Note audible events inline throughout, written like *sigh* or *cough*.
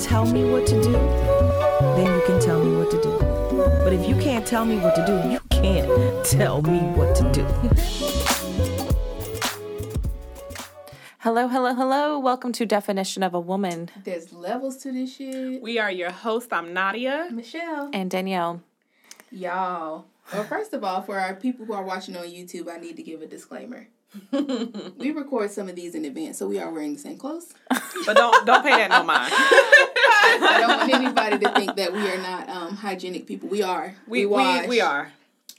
tell me what to do, then you can tell me what to do. But if you can't tell me what to do, you can't tell me what to do. *laughs* Hello, hello, hello. Welcome to Definition of a Woman. There's levels to this shit. We are your hosts. I'm Nadia. Michelle. And Danielle. Y'all. Well, first of all, for our people who are watching on YouTube, I need to give a disclaimer. *laughs* we record some of these in advance, so we are wearing the same clothes. But don't don't pay that no mind. *laughs* I don't want anybody to think that we are not um, hygienic people. We are. We we, wash. we are.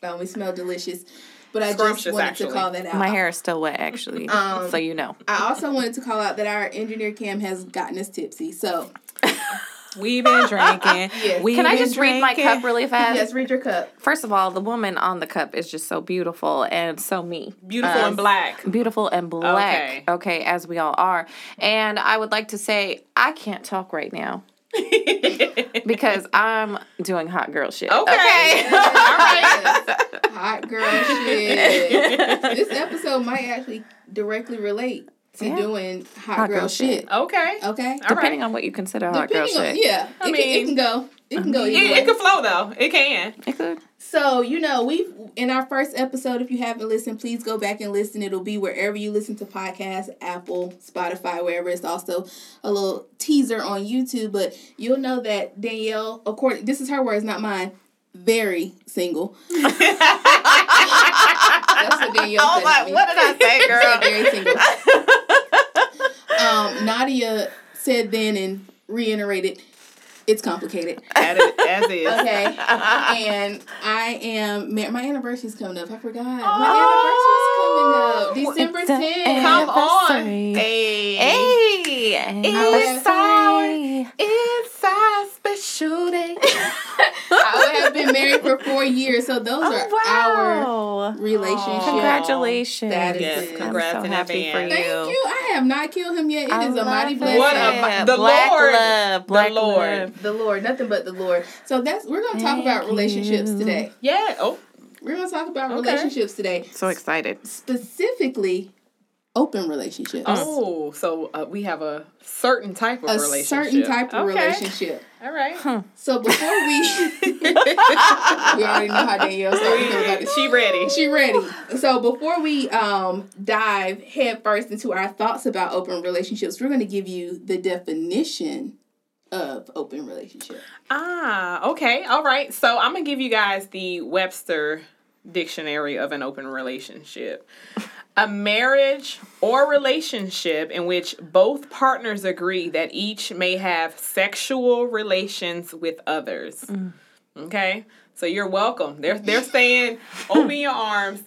Um, we smell delicious. But I just Scrumptious, wanted actually. to call that out. My hair is still wet, actually, Um, so you know. I also wanted to call out that our engineer Cam has gotten us tipsy. So *laughs* We been drinking. *laughs* Yes. We Can I been just read my cup really fast? yes, read your cup. First of all, the woman on the cup is just so beautiful and so me. Beautiful Uh, and black. Beautiful and black. Okay. Okay, as we all are. And I would like to say, I can't talk right now *laughs* because I'm doing hot girl shit. Okay. *laughs* Hot girl shit. this episode might actually directly relate to Yeah. doing hot, Hot girl, girl shit. Okay. Okay. All Depending right. on what you consider hot girl on shit. yeah, I it, can, it can go. It can go either It, it can flow though. It can. It could. So, you know, we've in our first episode, if you haven't listened, please go back and listen. It'll be wherever you listen to podcasts, Apple, Spotify, wherever. It's also a little teaser on YouTube, but you'll know that Danielle, according this is her words, not mine, very single. *laughs* *laughs* That's what Danielle Oh said. my- to me. what did I say, girl? very single. *laughs* um, Nadia said then and reiterated, it's complicated. As it- as is. Okay. and I am mar- my anniversary's coming up. I forgot. Oh, my anniversary's coming up. December It's 10th. Come on. Anniversary. Hey. Hey, It's anniversary. It's our special day. *laughs* *laughs* I have been married for four years, so those are Oh, our wow. relationship. Congratulations. That is Yes, it. congrats I'm so in happy for you. Thank you. I have not killed him yet. It I is a mighty blessing. What a the Black Lord. love. Black Lord. love. the Lord, nothing but the Lord. So that's we're gonna talk Thank about relationships you. today. Yeah. Oh. We're gonna talk about Okay. relationships today, So excited. specifically open relationships. Oh. So uh, we have a certain type of a relationship. certain type of Okay. relationship. All right. So before we, *laughs* we already know how Danielle started about this. She ready. She ready. So before we um dive headfirst into our thoughts about open relationships, we're going to give you the definition of open relationship. Ah, okay. All right. So I'm going to give you guys the Webster Dictionary of an open relationship. A marriage or relationship in which both partners agree that each may have sexual relations with others. Mm. Okay? So you're welcome. They're they're saying open *laughs* your arms,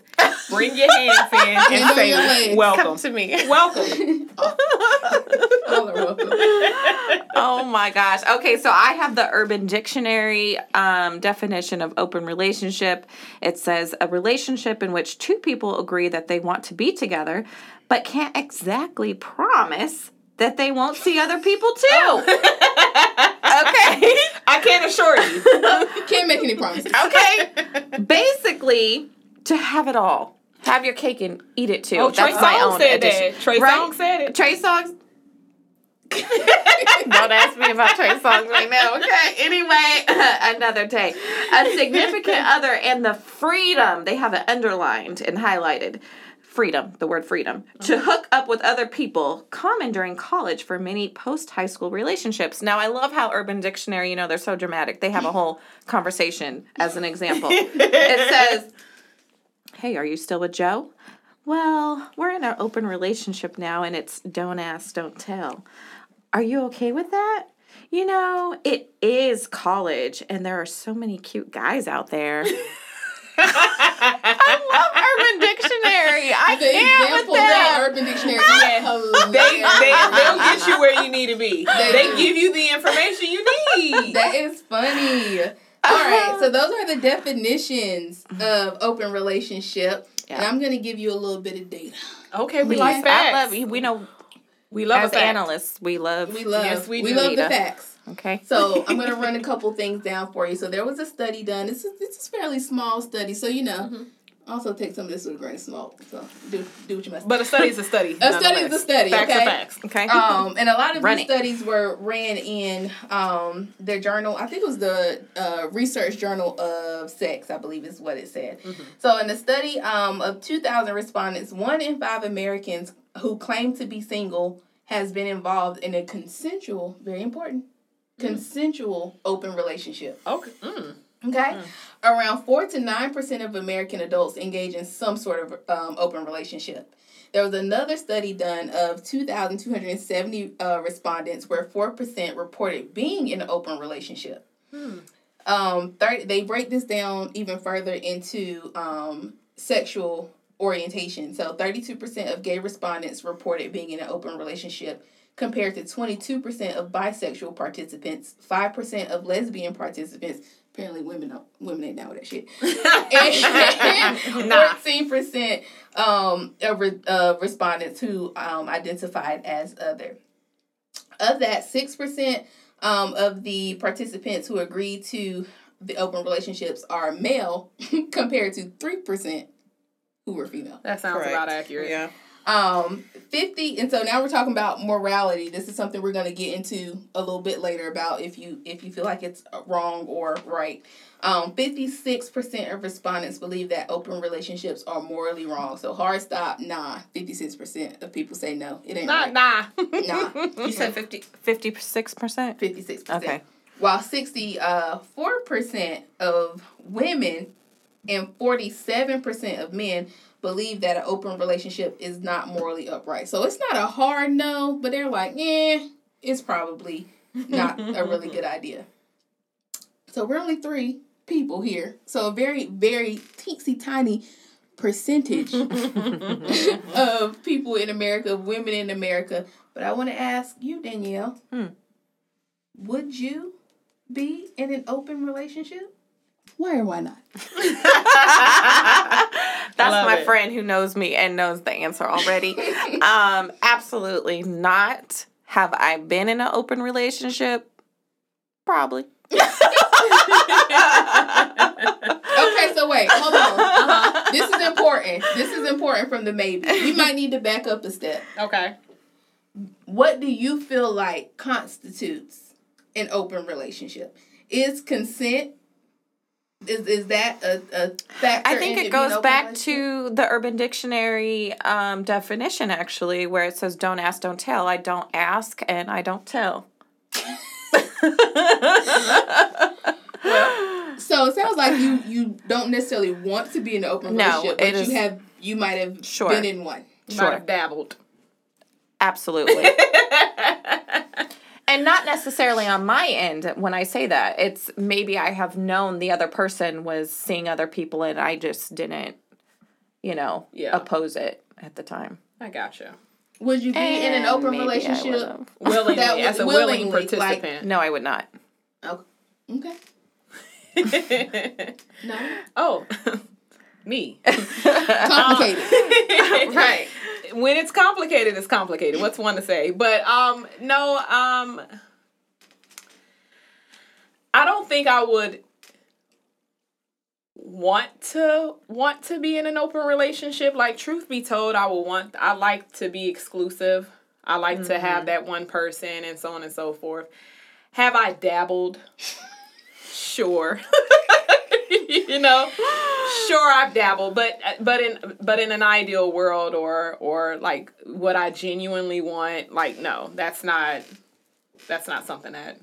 bring your hands in *laughs* and say welcome. Come to me. Welcome. *laughs* All are welcome. oh my gosh. Okay, so I have the Urban Dictionary um, definition of open relationship. It says a relationship in which two people agree that they want to be together, but can't exactly promise that they won't see other people too. Okay. *laughs* I can't assure you. *laughs* Can't make any promises. Okay. *laughs* Basically, to have it all. Have your cake and eat it too. Oh, Trey That's my Songz own said addition. that. Trey Right? Songz said it. Trey Songz. Don't ask me about Trey Songz right now, okay? Anyway, another day. A significant other and the freedom, they have it underlined and highlighted. Freedom, the word freedom, to uh-huh. hook up with other people, common during college for many post high school relationships. Now, I love how Urban Dictionary, you know, they're so dramatic. They have a whole *laughs* conversation as an example. it *laughs* says, Hey, are you still with Joe? Well, we're in an open relationship now and it's don't ask, don't tell. Are you okay with that? You know, it is college and there are so many cute guys out there. *laughs* I love Urban Dictionary. I The can't example with that. that Urban Dictionary ah! They, they, they'll get you where you need to be. They They, give you the information you need. That is funny. All right, so those are the definitions of open relationship. And I'm going to give you a little bit of data. Okay, we Please, like I facts. love you. We know We love as a fact. analysts, we love. We love Yes, we we, do, love the facts. okay. So *laughs* I'm gonna run a couple things down for you. So there was a study done. This is this is a fairly small study. So you know, Also, take some of this with a grain of salt. So do do what you must. But a study is a *laughs* study. A study is a study, Facts okay? are facts. Okay. um, and a lot of Run these it. studies were ran in um, their journal. I think it was the uh, Research Journal of Sex, I believe is what it said. So, in the study um, of 2,000 respondents, one in five Americans who claim to be single has been involved in a consensual, very important, consensual open relationship. Okay. Mm. Okay. Around 4 to 9% of American adults engage in some sort of um, open relationship. There was another study done of 2,270 uh, respondents where 4% reported being in an open relationship. Um, 30, they break this down even further into um, sexual orientation. So 32% of gay respondents reported being in an open relationship compared to 22% of bisexual participants, 5% of lesbian participants. Apparently, women don't, women ain't down with that shit. *laughs* and Nah. fourteen percent um of re- uh, respondents who um identified as other. Of that, six percent um of the participants who agreed to the open relationships are male, *laughs* compared to three percent who were female. That sounds Correct. about accurate. Yeah. Um, 50 and so now we're talking about morality. This is something we're going to get into a little bit later about if you if you feel like it's wrong or right. Um, 56% of respondents believe that open relationships are morally wrong. So hard stop, nah. 56% of people say no. It ain't Nah, right. nah. Nah. *laughs* You said 50, 56%? 56%. Okay. While 64% of women and 47% of men believe that an open relationship is not morally upright. So it's not a hard no, but they're like, eh, it's probably not a really good *laughs* idea. So we're only three people here. So a very, very teensy tiny percentage *laughs* *laughs* of people in America, of women in America. But I want to ask you, Danielle, Hmm. would you be in an open relationship? Why or why not? *laughs* *laughs* That's my it. friend who knows me and knows the answer already. um, *laughs* absolutely not. Have I been in an open relationship? Probably. Okay, so wait, hold on. Uh-huh. This is important. This is important from the maybe. We might need to back up a step. Okay. What do you feel like constitutes an open relationship? Is consent is is that a, a factor? I think in it goes back to the Urban Dictionary um, definition, actually, where it says, don't ask, don't tell. I don't ask and I don't tell. *laughs* So it sounds like you you don't necessarily want to be in an open No, relationship, but it is- you have you might have Sure. been in one. You Sure. Might have dabbled. Absolutely. *laughs* and not necessarily on my end when I say that. It's maybe I have known the other person was seeing other people and I just didn't, you know, Yeah. oppose it at the time. I gotcha. Would you be in an open relationship? would've. *laughs* Willingly, That was as a willing willingly, like- participant. No, I would not. Oh, okay. *laughs* No. oh, *laughs* me. Complicated. right. When it's complicated, it's complicated. What's one to say? But um, no, um, I don't think I would want to want to be in an open relationship. Like truth be told, I would want. I like to be exclusive. I like to have that one person and so on and so forth. Have I dabbled? *laughs* Sure. *laughs* *laughs* you know, sure I've dabbled, but but in but in an ideal world or or like what I genuinely want, like no, that's not that's not something that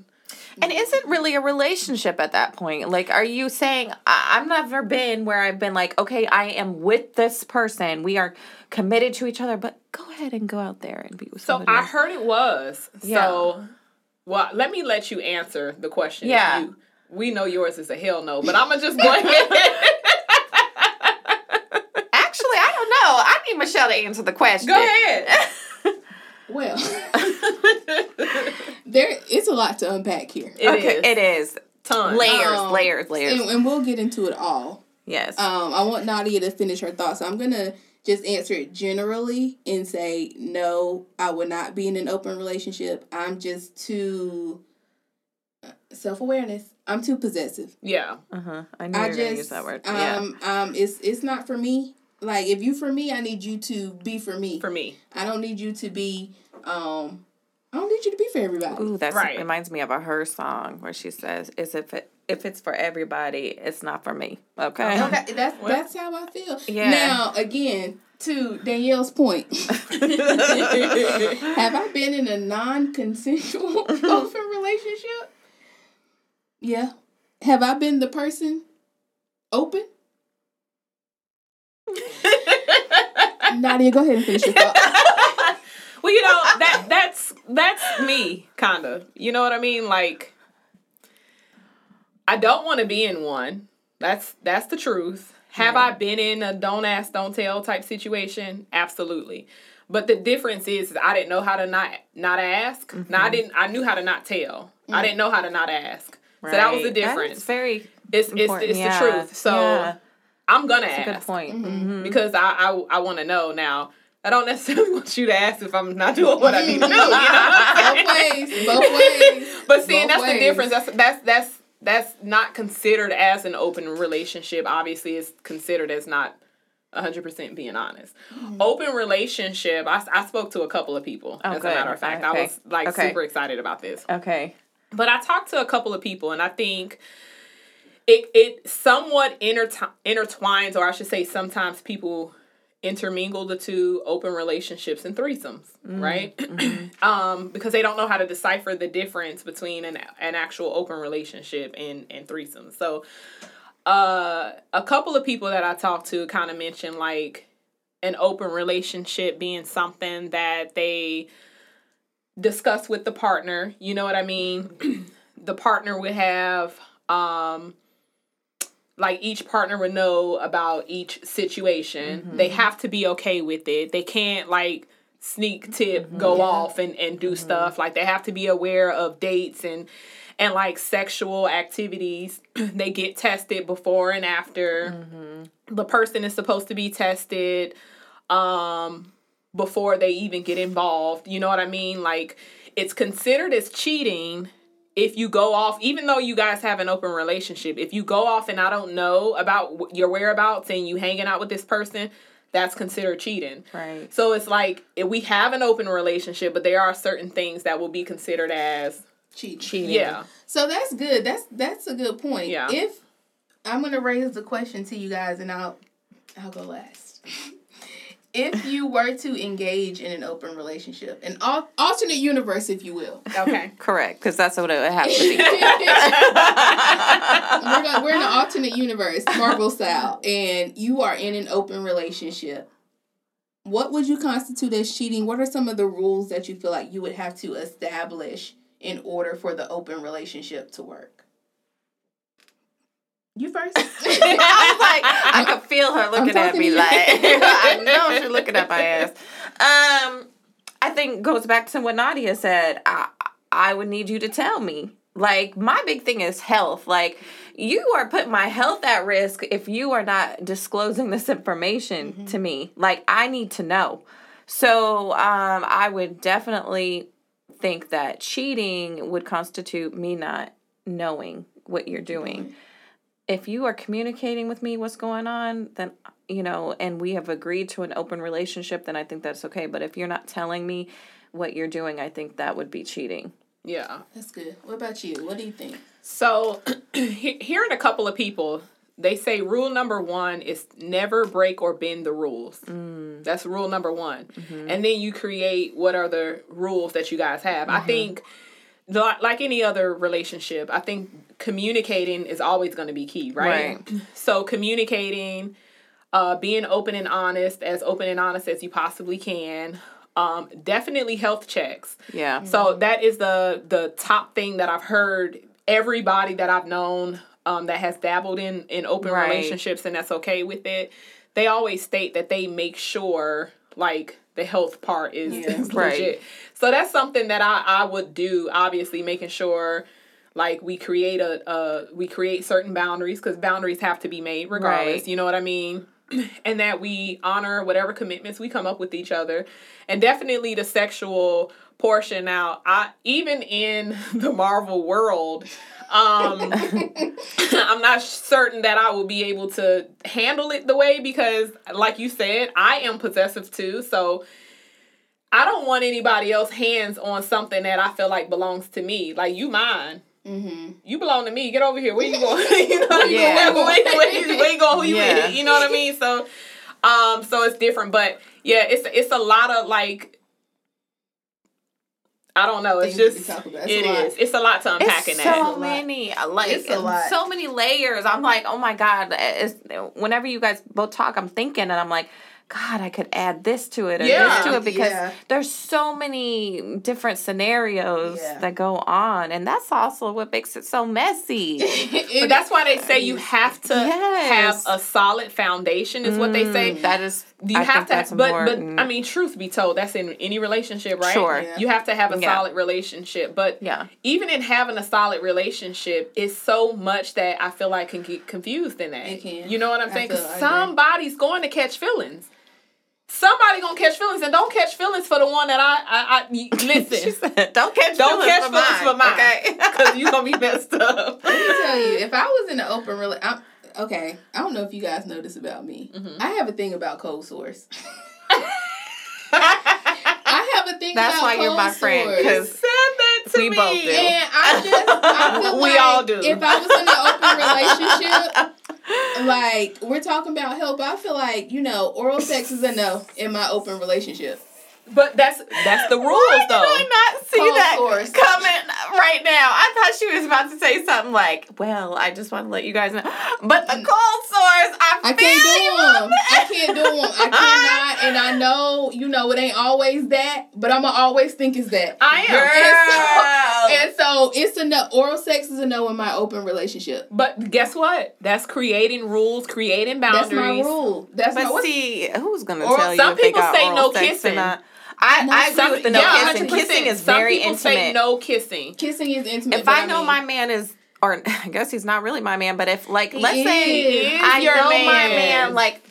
And is it really a relationship at that point? Like, are you saying, I- I've never been where I've been like, okay, I am with this person. We are committed to each other, but go ahead and go out there and be with So. I else." heard it was. Yeah. So well, let me let you answer the question. Yeah. You, we know yours is a hell no, but I'm gonna just go ahead. Actually, I don't know. I need Michelle to answer the question. go ahead. *laughs* well, there it's a lot to unpack here. It okay, is. it is. Tons. Layers, Um, layers, layers. And, and we'll get into it all. yes. Um, I want Nadia to finish her thoughts. So I'm gonna just answer it generally and say no, I would not be in an open relationship. I'm just too self awareness. I'm too possessive. Yeah. Uh huh. I knew I you were gonna just use that word. um yeah. um it's it's not for me. Like if you for me, I need you to be for me. For me. I don't need you to be um I don't need you to be for everybody. Ooh, that Right. reminds me of a her song where she says, "Is if it if it's for everybody, it's not for me." Okay. Okay, that's *laughs* that's how I feel. Yeah. Now again, to Danielle's point, *laughs* *laughs* have I been in a non-consensual open relationship? Yeah. Have I been the person open? *laughs* Nadia, go ahead and finish your thought. *laughs* Well, you know that that's that's me, kind of. You know what I mean? Like, I don't want to be in one. That's that's the truth. Have I been in a don't ask, don't tell type situation? Absolutely. But the difference is, is I didn't know how to not not ask. Now I mm-hmm. didn't. I knew how to not tell. I mm. didn't know how to not ask. So that was the difference. That's very it's it's, important. it's Yeah. the truth. So Yeah. I'm gonna That's a good ask point. Mhm. because I I, I want to know now. I don't necessarily *laughs* want you to ask if I'm not doing what I need to do. You know what I'm saying? both ways, both *laughs* ways. But seeing that's ways. the difference. That's that's that's that's not considered as an open relationship. Obviously, it's considered as not hundred percent being honest. Mm-hmm. Open relationship. I, I spoke to a couple of people. Oh, as good. a matter of fact, I was like Okay. super excited about this. Okay. But I talked to a couple of people, and I think it it somewhat intertwi- intertwines, or I should say, sometimes people intermingle the two open relationships and threesomes, right? *clears throat* um, because they don't know how to decipher the difference between an an actual open relationship and and threesomes. So, uh, a couple of people that I talked to kind of mentioned like an open relationship being something that they discuss with the partner. You know what I mean? *clears throat* the partner would have um like each partner would know about each situation. They have to be okay with it. They can't like sneak tip go off and and do stuff like they have to be aware of dates and and like sexual activities *clears throat* they get tested before and after the person is supposed to be tested um before they even get involved. You know what I mean? Like it's considered as cheating if you go off even though you guys have an open relationship. If you go off and I don't know about your whereabouts and you hanging out with this person, that's considered cheating. Right. So it's like if we have an open relationship, but there are certain things that will be considered as Cheating. Cheating. yeah. So that's good. That's that's a good point. Yeah. If I'm gonna raise the question to you guys, and I'll I'll go last. *laughs* if you were to engage in an open relationship, an al- alternate universe, if you will, Okay. *laughs* Correct, because that's what it would have to be. we're, gonna, we're in an alternate universe, Marvel style, and you are in an open relationship. What would you constitute as cheating? What are some of the rules that you feel like you would have to establish in order for the open relationship to work? You first. *laughs* I was like, I could feel her looking at me like, *laughs* I know she's looking at my ass. Um, I think goes back to what Nadia said. I I would need you to tell me. Like my big thing is health. Like you are putting my health at risk if you are not disclosing this information to me. Like I need to know. So um, I would definitely think that cheating would constitute me not knowing what you're doing if you are communicating with me what's going on, then you know, and we have agreed to an open relationship, then I think that's okay. But if you're not telling me what you're doing, I think that would be cheating. Yeah. That's good. What about you? What do you think? So, *clears throat* hearing a couple of people, they say rule number one is never break or bend the rules. Mm. That's rule number one. Mm-hmm. And then you create what are the rules that you guys have. I mm-hmm. think, li- like any other relationship, I think communicating is always going to be key, right? *clears throat* So, communicating, uh, being open and honest, as open and honest as you possibly can. Um, definitely health checks. Yeah. So that is the the top thing that I've heard everybody that I've known um, that has dabbled in in open Right. relationships and that's okay with it. They always state that they make sure like the health part is, Yeah. is Right. legit. So that's something that I I would do. Obviously, making sure like we create a uh we create certain boundaries because boundaries have to be made regardless. Right. You know what I mean? *clears throat* and that we honor whatever commitments we come up with each other. And definitely the sexual portion now, I even in *laughs* the Marvel world, um *laughs* I'm not certain that I will be able to handle it the way because like you said, I am possessive too. So I don't want anybody else hands on something that I feel like belongs to me. Like you mine. Mm-hmm. You belong to me. Get over here. Where you going? *laughs* you know, Yeah. where, where, where, where you going? Who you Yeah. with? You know what I mean? So, um, so it's different, but yeah, it's it's a lot of like. I don't know. It's Things to be just. It's it a lot. is. It's a lot to unpack in It's that. so lot. many, like It's a lot. so many layers. I'm like, oh my god. It's, whenever you guys both talk, I'm thinking, and I'm like, God, I could add this to it or Yeah. this to it because Yeah. there's so many different scenarios Yeah. that go on, and that's also what makes it so messy. *laughs* But that's why they say you have to Yes. have a solid foundation. Is what they say. Mm, that is, You I have think to, that's but important. but I mean, truth be told, that's in any relationship, right? Sure. Yeah. You have to have a Yeah. solid relationship, but yeah, even in having a solid relationship, it's so much that I feel like can get confused in that. It can. You know what I'm I saying? feel- Because I agree. somebody's going to catch feelings. Somebody gonna catch feelings, and don't catch feelings for the one that I I, I *laughs* she listen. said, "Don't catch Don't feelings catch for feelings mine." for mine. Okay, *laughs* Because you gonna be messed up. Let me tell you, if I was in an open rela- I'm okay. I don't know if you guys know this about me. Mm-hmm. I have a thing about cold sores. *laughs* I *laughs* have a thing That's about why you're cold my friend, sores. 'cause Said that to We me. both do. And I just, I feel *laughs* We like all do. If I was in an open relationship, like we're talking about help, I feel like you know, oral sex is a no in my open relationship. But that's that's the rules Why though. did I not see Cold that sores. coming right now? I thought she was about to say something like, "Well, I just want to let you guys know." But the cold sores, I, I feel can't do you them. I can't do them. I cannot. And I know, you know, it ain't always that, but I'ma always think it's that. I am. Girl. And so it's a no. Oral sex is a no in my open relationship. But guess what? That's creating rules, creating boundaries. That's boundaries. my rule. That's my But what's- see, who's gonna Or tell you? some if they people got say oral no sex or kissing. Not? I, No, I agree some- with the no yeah, kissing. 100%. Kissing is Some very people intimate. say no kissing. kissing is intimate. if I know mean, my man is, or *laughs* I guess he's not really my man, but if like, let's is. say He is I your know my man. man, like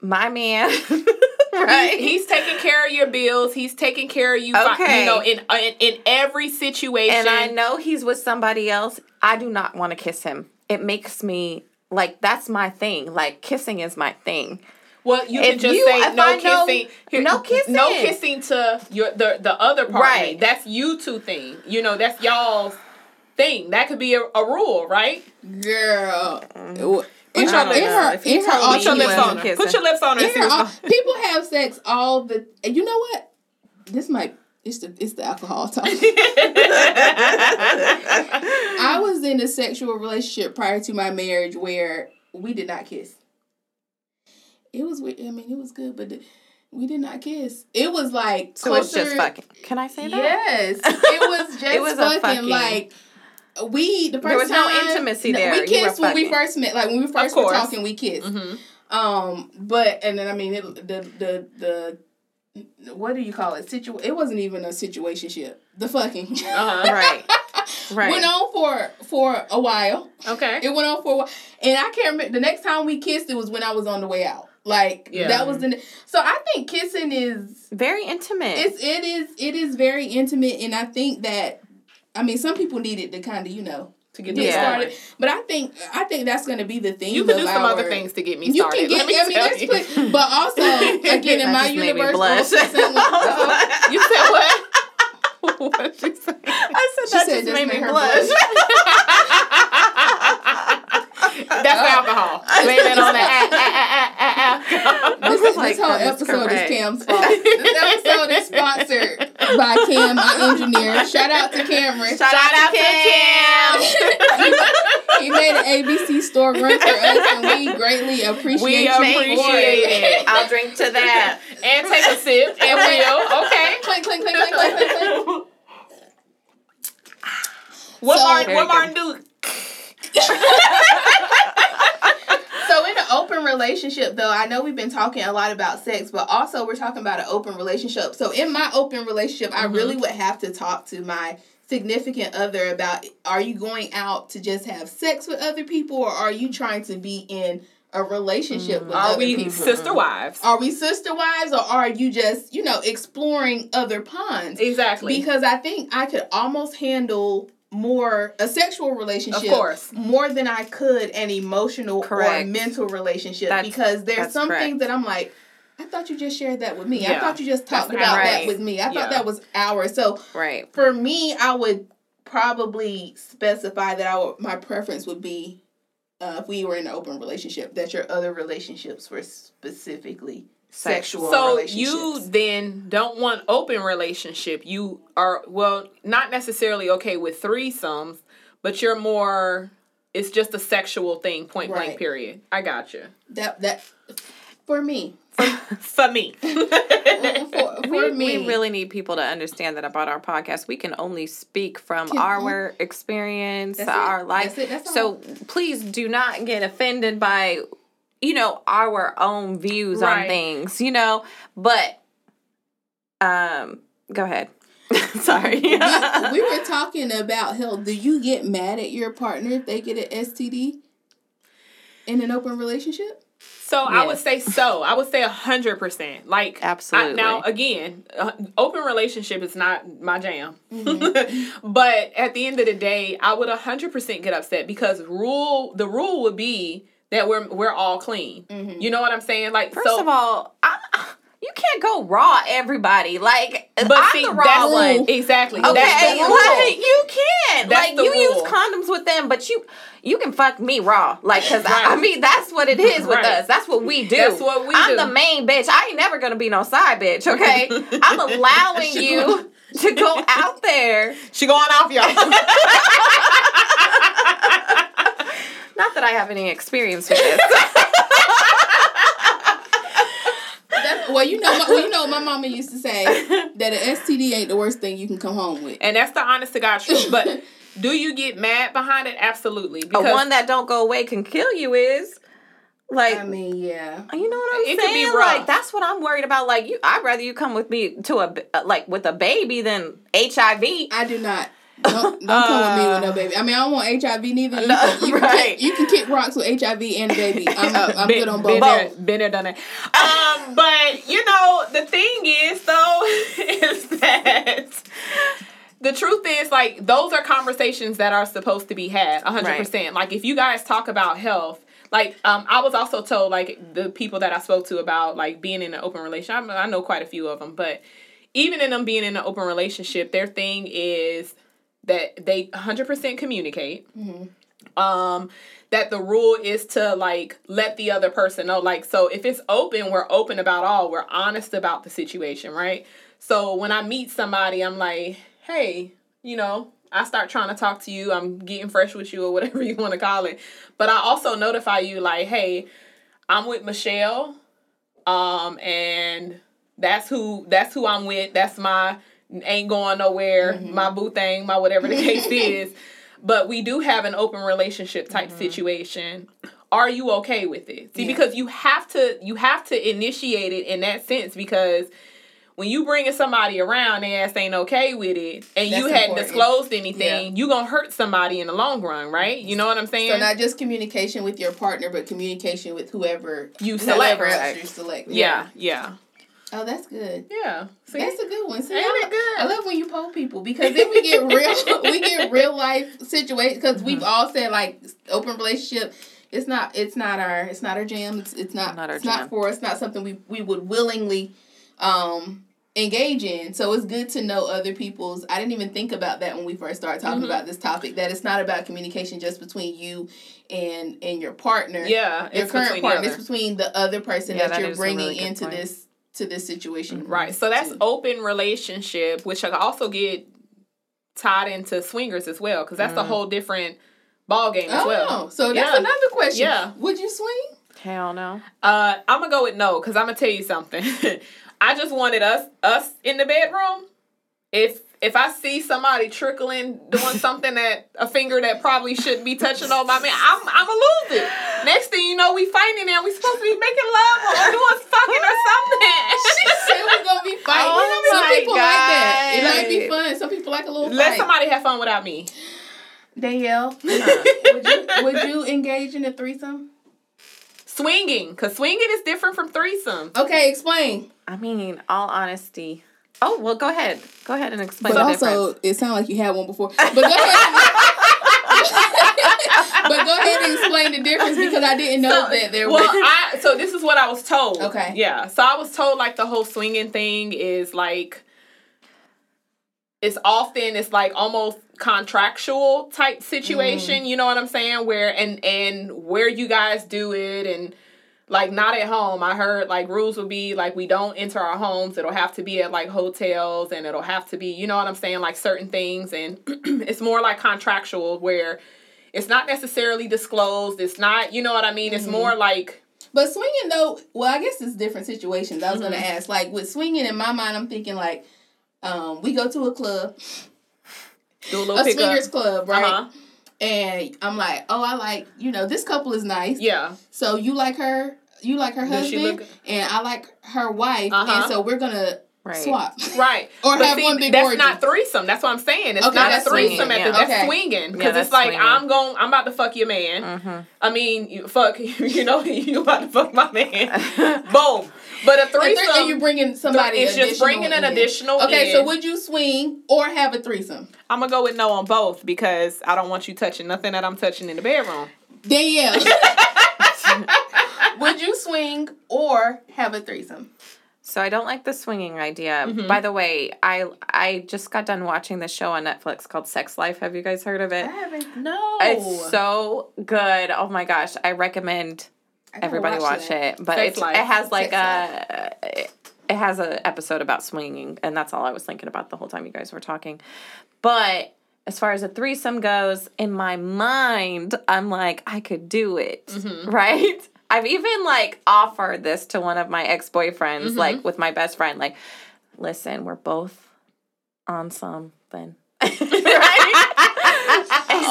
my man, *laughs* right? He- he's taking care of your bills. He's taking care of you. Okay. You know, in in, in every situation. and I know he's with somebody else, I do not want to kiss him. It makes me like that's my thing. Like kissing is my thing. Well, you can just you- say no I know- kissing. no kissing. No kissing to your the the other party. Right. That's you two thing. You know, that's y'all's thing. That could be a, a rule, right? girl. In your lips- in her, if he in her, Put your lips on her. kissing. Put your lips on her. and in see her, what's *laughs* people have sex all the. You know what? This might. It's the it's the alcohol talk. *laughs* I was in a sexual relationship prior to my marriage where we did not kiss. It was. I mean, it was good, but we did not kiss. It was like So it's just closer- fucking. Can I say that? Yes, *laughs* it was *laughs* just It was fucking, fucking- like we the first There was no intimacy there. We kissed when we first met. Like when we first were talking, we kissed. Mhm. Um, but and then I mean it, the the the what do you call it? Situ. It wasn't even a situationship. The fucking Uh-huh. *laughs* Right. Right. went on for for a while. Okay. It went on for a while, and I can't remember. The next time we kissed, it was when I was on the way out. Like Yeah. that was the. So I think kissing is Very intimate. it's it is it is very intimate, and I think that I mean some people need it to kind of you know To get get Yeah. started, but I think I think that's going to be the thing. You can do of some other things to get me You can get. Let me I mean, tell that's you. quick, but also *laughs* again in my just made me universe, blush. also *laughs* uh-oh. You said what? *laughs* what did you say? I said She that said just made me her blush. *laughs* That's oh. alcohol. Blame it on the alcohol. *laughs* This, Like, this whole episode correct. is Cam's fault. this episode is sponsored by Cam, my engineer. Shout out to Cameron. Shout, out, to Cam. *laughs* he made an ABC store run for us, and we greatly appreciate We you appreciate for it. I'll drink to that. and take a sip and will. Okay. Clink, clink, clink, clink, clink, clink, clink. What So- Martin? Very What. Martin do? So in an open relationship though, I know we've been talking a lot about sex, but also we're talking about an open relationship. So in my open relationship, I mm-hmm. really would have to talk to my significant other about are you going out to just have sex with other people or are you trying to be in a relationship with mm. Are other we people? sister wives? Are we sister wives or are you just, you know, exploring other ponds? Exactly. Because I think I could almost handle more a sexual relationship Of course. more than I could an emotional Correct. or mental relationship That's- because there's some correct. things that I'm like I thought you just shared that with me. I thought you just talked about that with me. I Yeah. thought that was ours. So Right. for me, I would probably specify that I would, my preference would be uh, if we were in an open relationship that your other relationships were specifically sexual so relationships. you then don't want open relationship. You are well, not necessarily okay with threesomes, but you're more. It's just a sexual thing. Point Right. blank. Period. I got you. that that for me For me. *laughs* for, *laughs* for we, me we really need people to understand that about our podcast. We can only speak from Can- our experience, That's it. our life. That's it. That's so all. please do not get offended by, you know, our own views on things, you know. But, um, go ahead. *laughs* Sorry. we, we *laughs* were talking about health. Do you get mad at your partner if they get an STD in an open relationship? So I would say so. I would say a hundred percent. Like I- Absolutely. now again, uh, open relationship is not my jam. Mm-hmm. *laughs* but at the end of the day, I would a hundred percent get upset because rule the rule would be that we're we're all clean. Mm-hmm. You know what I'm saying? Like First so. of all, I, *laughs* you can't go raw everybody. Like, but I'm see, the raw one. exactly. Okay, That's the rule. like *laughs* you can. That's like you rule. use condoms with them, but you you can fuck me raw. Like, cause I, I mean that's what it is with Right. us. That's what we do. That's what we I'm do. the main bitch. I ain't never gonna be no side bitch. Okay, *laughs* I'm allowing you to go out there. She going off, y'all. Not that I have any experience with this. Well, you know, my, well, you know, my mama used to say that an STD ain't the worst thing you can come home with. and that's the honest to God truth. But *laughs* do you get mad behind it? Absolutely. A Because one that don't go away can kill you is like. I mean, yeah. you know what I'm It could be saying? rough. Like that's what I'm worried about. Like you, I'd rather you come with me to a b- like with a baby than HIV. I do not. Don't, don't come with me with no baby. I mean, I don't want HIV neither. You, No, can, you, can kick, you can kick rocks with HIV and a baby. I'm, I'm been, *laughs* good on been both. there, been there, done that. Um, but you know, the thing is though, *laughs* is that the truth is like those are conversations that are supposed to be had hundred Right. percent. Like if you guys talk about health. Like um, I was also told, like the people that I spoke to about like being in an open relationship. I, I know quite a few of them, but even in them being in an open relationship, their thing is that they 100% communicate. Um that the rule is to like let the other person know. Like so if it's open we're open about all. We're honest about the situation right? So when i meet somebody i'm like hey you know i start trying to talk to you. I'm getting fresh with you or whatever *laughs* you want to call it. But i also notify you like hey i'm with michelle um and that's who that's who i'm with. That's my ain't going nowhere. Mm-hmm. My boo thing my whatever the case *laughs* is. But we do have an open relationship type mm-hmm. situation. Are you okay with it? See Yeah. because you have to you have to initiate it in that sense because when you bringing somebody around and ass ain't okay with it and you That's hadn't important. disclosed anything you gonna hurt somebody in the long run right? You know what i'm saying? So not just communication with your partner, but communication with whoever You select. whoever else you select. yeah. yeah Oh, that's good. yeah See? That's a good one. See, Ain't I, it good? I love when you poll people because then we get real, *laughs* we get real life situations because we've all said like open relationship. It's not. It's not our. It's not our jam. It's, it's not. Not our it's jam. not for us. Not something we we would willingly, um, engage in. So it's good to know other people's. I didn't even think about that when we first started talking Mhm. about this topic. That it's not about communication just between you and and your partner. yeah Your it's current partner. It's between the other person Yeah, that, that you're bringing really into point. this to this situation. Right. So that's too. open relationship, which I also get tied into swingers as well, because that's a whole different ball game as Oh, well. so that's Yeah. another question. Yeah. Would you swing? Hell no. Uh, I'm gonna go with no, because I'm gonna tell you something. *laughs* I just wanted us us in the bedroom. If if I see somebody trickling doing something that a finger that probably shouldn't be touching on my man, I'm I'm gonna lose it. Next thing you know, we fighting and we supposed to be making love or doing fucking or something. *laughs* She said we're gonna be fighting. Oh Some my people like that. It might be fun. Some people like a little Let fight. somebody have fun without me. Danielle, *laughs* would you would you engage in a threesome? swinging, because swinging is different from threesome. Okay, explain. I mean, all honesty. Oh well, go ahead. Go ahead and explain But the also, difference. it sounded like you had one before. But go ahead. *laughs* but go ahead and explain the difference because I didn't know that there well, was. I so this is what I was told. Okay. Yeah. So I was told like the whole swinging thing is like it's often it's like almost contractual type situation, mm. you know what I'm saying? Where and and where you guys do it and like not at home. I heard like rules will be like we don't enter our homes. It'll have to be at like hotels and it'll have to be, you know what I'm saying, like certain things and *clears throat* it's more like contractual where it's not necessarily disclosed. It's not, you know what I mean? It's more like But swinging though, well, I guess it's different situations. I was Mm-hmm. gonna ask, like with swinging in my mind, I'm thinking like, um, we go to a club, do a little a swingers club, right? Uh-huh. And I'm like, oh, I like, you know, this couple is nice. Yeah. So you like her, you like her Does she husband, look- and I like her wife, Uh-huh. and so we're gonna Right. swap. *laughs* Right. *laughs* Or But have see, one big That's orgy. not threesome. That's what I'm saying. It's Okay, not a threesome swinging, at the yeah. that's Okay. swinging. Because Yeah, it's like swinging. I'm going I'm about to fuck your man. Mm-hmm. I mean you fuck *laughs* you know you about to fuck my man. Boom. But a A threesome, threesome you bringing somebody. it's just bringing an in. additional Okay, in. so would you swing or have a threesome? I'm gonna go with no on both because I don't want you touching nothing that I'm touching in the bedroom. Damn. *laughs* would you swing or have a threesome? So I don't like the swinging idea. Mm-hmm. By the way, I I just got done watching the show on Netflix called Sex Life. Have you guys heard of it? I haven't. No. It's so good. Oh my gosh, I recommend everybody watch, it. But Sex it has like a it has an episode about swinging, and that's all I was thinking about the whole time you guys were talking. But as far as a threesome goes, in my mind, I'm like, I could do it, Mm-hmm. right? *laughs* I've even like offered this to one of my ex boyfriends, Mm-hmm. like with my best friend, like, listen, we're both on something.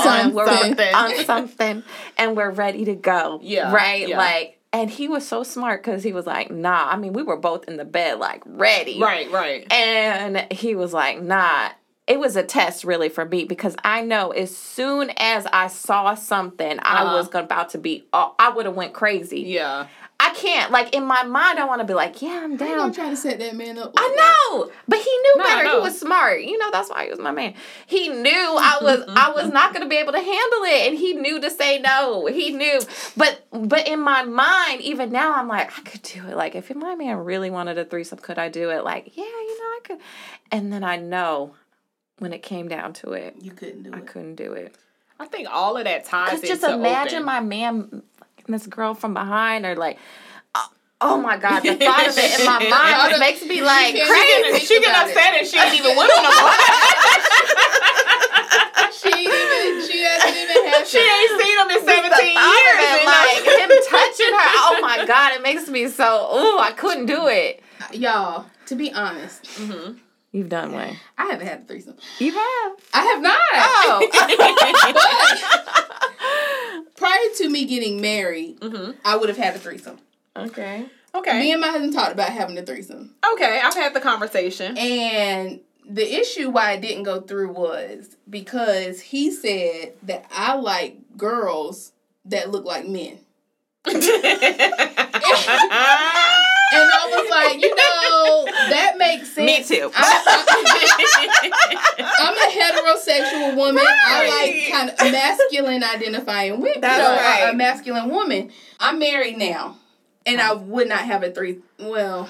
Right? And we're Something. *laughs* on something and we're ready to go. Yeah, Right? yeah. Like, and he was so smart because he was like, nah. I mean, we were both in the bed, like, ready. Right, right. And he was like, nah. It was a test really for me because I know as soon as I saw something, I Uh-huh. was about to be, oh, I would have went crazy. Yeah. I can't. Like in my mind, I want to be like, yeah, I'm down. I'm down. trying to set that man up. I know, but he knew No, I better. He was smart. You know, that's why he was my man. He knew *laughs* I was I was not going to be able to handle it, and he knew to say no. He knew, but but in my mind, even now, I'm like, I could do it. Like if my man really wanted a threesome, could I do it? Like yeah, you know, I could. And then I know when it came down to it, You couldn't do I it. I couldn't do it. I think all of that ties Cause just imagine open. my man fucking this girl from behind or like. Oh- my god, the thought of it in my *laughs* mind just makes me like can't- crazy. think she get about it. upset and she ain't even with him no more. *laughs* She ain't even. She hasn't even had. she ain't seen him in 17 the years. of it, and, like him *laughs* touching her. Oh my god, it makes me so. Ooh, I couldn't do it. Y'all, to be honest, You've done way. I haven't had a threesome. You have. I have not. Oh. Prior to me getting married, Mhm. I would have had a threesome. Okay. Okay. Me and my husband talked about having a threesome. okay, I've had the conversation. And the issue why it didn't go through was because he said that I like girls that look like men. *laughs* And I was like, you know, that makes sense. Me too. I, am a heterosexual woman. I like kind of masculine identifying women. That's a- right. a masculine woman. I'm married now, and I would not have a three. Well,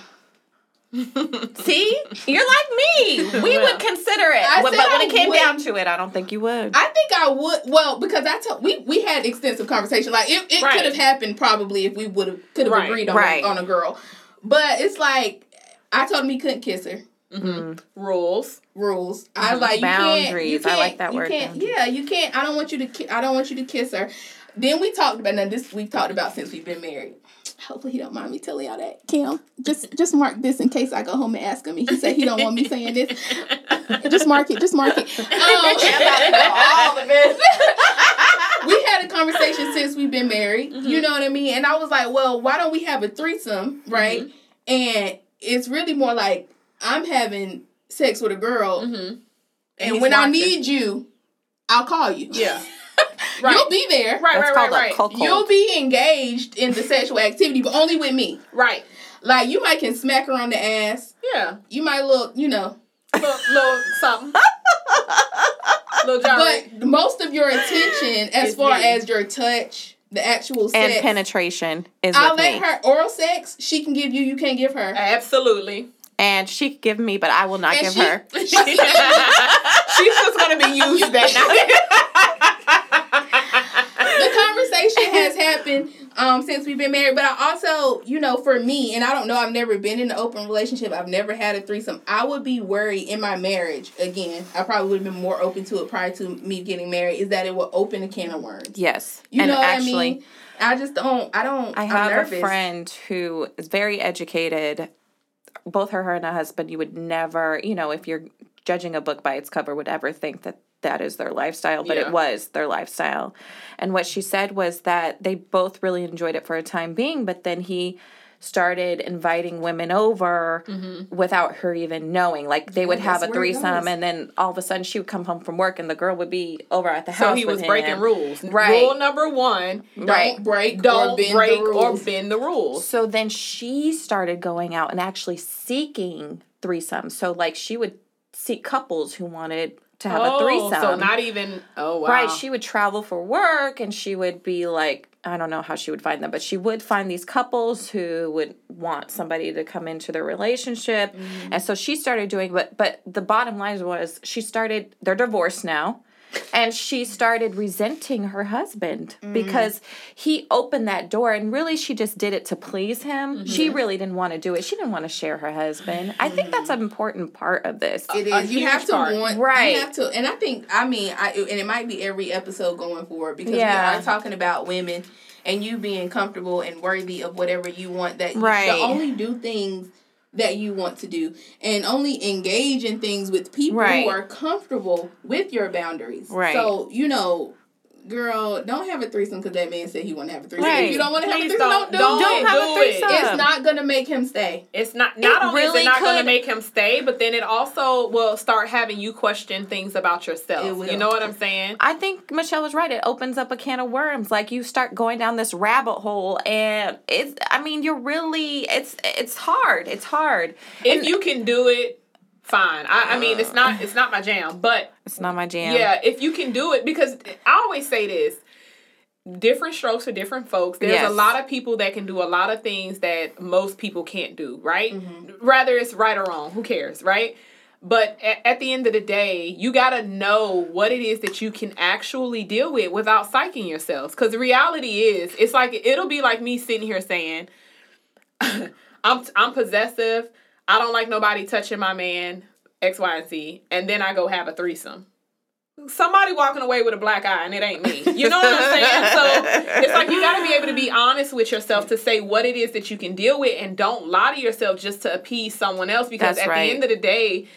*laughs* See, you're like me. We Well. would consider it, I but when I it came down wouldn't. to it, I don't think you would. I think I would. Well, because I told we we had extensive conversation. Like it, it Right. could have happened probably if we would have could have Right. agreed on Right. a, on a girl, but it's like I told him he couldn't kiss her. hmm Rules. rules. I Mhm. like you can't. You Boundaries. I can't, like that word, Can't, yeah, you can't. I don't want you to. Ki- I don't want you to kiss her. Then we talked about now. This we've talked about since we've been married. Hopefully he don't mind me telling y'all that. Kim, just just mark this in case I go home and ask him. And he said he don't want me saying this. *laughs* Just mark it. Just mark it. *laughs* all Um, *laughs* we had a conversation since we've been married. Mm-hmm. You know what I mean? And I was like, well, why don't we have a threesome, right? Mm-hmm. And it's really more like I'm having sex with a girl, Mm-hmm. and he's when I need you, I'll call you. Yeah. Right. You'll be there. Right, That's right, right, right. You'll be engaged in the sexual activity, but only with me. Right. Like you might can smack her on the ass. Yeah. You might look, you know, Little, little something. *laughs* little gyrate. but most of your attention, as Is far me. as your touch, the actual sex, and penetration is I'll with let me. her oral sex. She can give you. You can't give her. Absolutely. and she could give me, but I will not And give she- her. *laughs* She's just gonna be used *laughs* that the conversation *laughs* has happened um, since we've been married, but I also, you know, for me, and I don't know, I've never been in an open relationship. I've never had a threesome. I would be worried in my marriage. Again, I probably would have been more open to it prior to me getting married. Is that it will open a can of worms? Yes, You and know what actually, I mean? I just don't. I don't. I have a friend who is very educated. Both her, her and her husband, you would never, you know, if you're judging a book by its cover, would ever think that that is their lifestyle, but Yeah. it was their lifestyle. And what she said was that they both really enjoyed it for a time being, but then he started inviting women over mm-hmm. without her even knowing. Like they would have a threesome, and then all of a sudden she would come home from work, and the girl would be over at the house. So he was him. breaking rules. Right. Rule number one: Don't Right. break. don't bend break or bend the rules. So then she started going out and actually seeking threesomes. So like she would seek couples who wanted to have a threesome. Oh, So not even. Oh wow. Right, she would travel for work and she would be like I don't know how she would find them, but she would find these couples who would want somebody to come into their relationship. Mm-hmm. And so she started doing but but the bottom line was she started they're divorced now. And she started resenting her husband mm. because he opened that door and really she just did it to please him. Mm-hmm. She really didn't want to do it. She didn't want to share her husband. I think mm-hmm. that's an important part of this. It A is. You have to part. want Right. You have to, and I think I mean I and it might be every episode going forward because Yeah. we are talking about women and you being comfortable and worthy of whatever you want. That you Right. to only do things that you want to do and only engage in things with people Right. who are comfortable with your boundaries. Right. So you know. Girl, don't have a threesome because that man said he want to have a threesome. Right. If you don't want to have a threesome, don't- don't, do don't it. Don't have a do it. threesome. It's not gonna make him stay. It's not. Not only really is it not gonna make him stay, but then it also will start having you question things about yourself. It will. You know what I'm saying? I think Michelle was right. It opens up a can of worms. Like you start going down this rabbit hole, and it's. I mean, you're really. It's. It's hard. It's hard. If you can do it, fine. I, I mean, it's not. It's not my jam, but It's not my jam. yeah, if you can do it, because I always say this. Different strokes for different folks. There's Yes. a lot of people that can do a lot of things that most people can't do, right? Mm-hmm. Rather it's right or wrong, who cares, right? But at, at the end of the day, you got to know what it is that you can actually deal with without psyching yourselves. Because the reality is, it's like, it'll be like me sitting here saying, *laughs* I'm, I'm possessive. I don't like nobody touching my man, X, Y, and Z. And then I go have a threesome. Somebody walking away with a black eye and it ain't me. You know what I'm saying? So it's like you got to be able to be honest with yourself to say what it is that you can deal with and don't lie to yourself just to appease someone else because That's at right. the end of the day,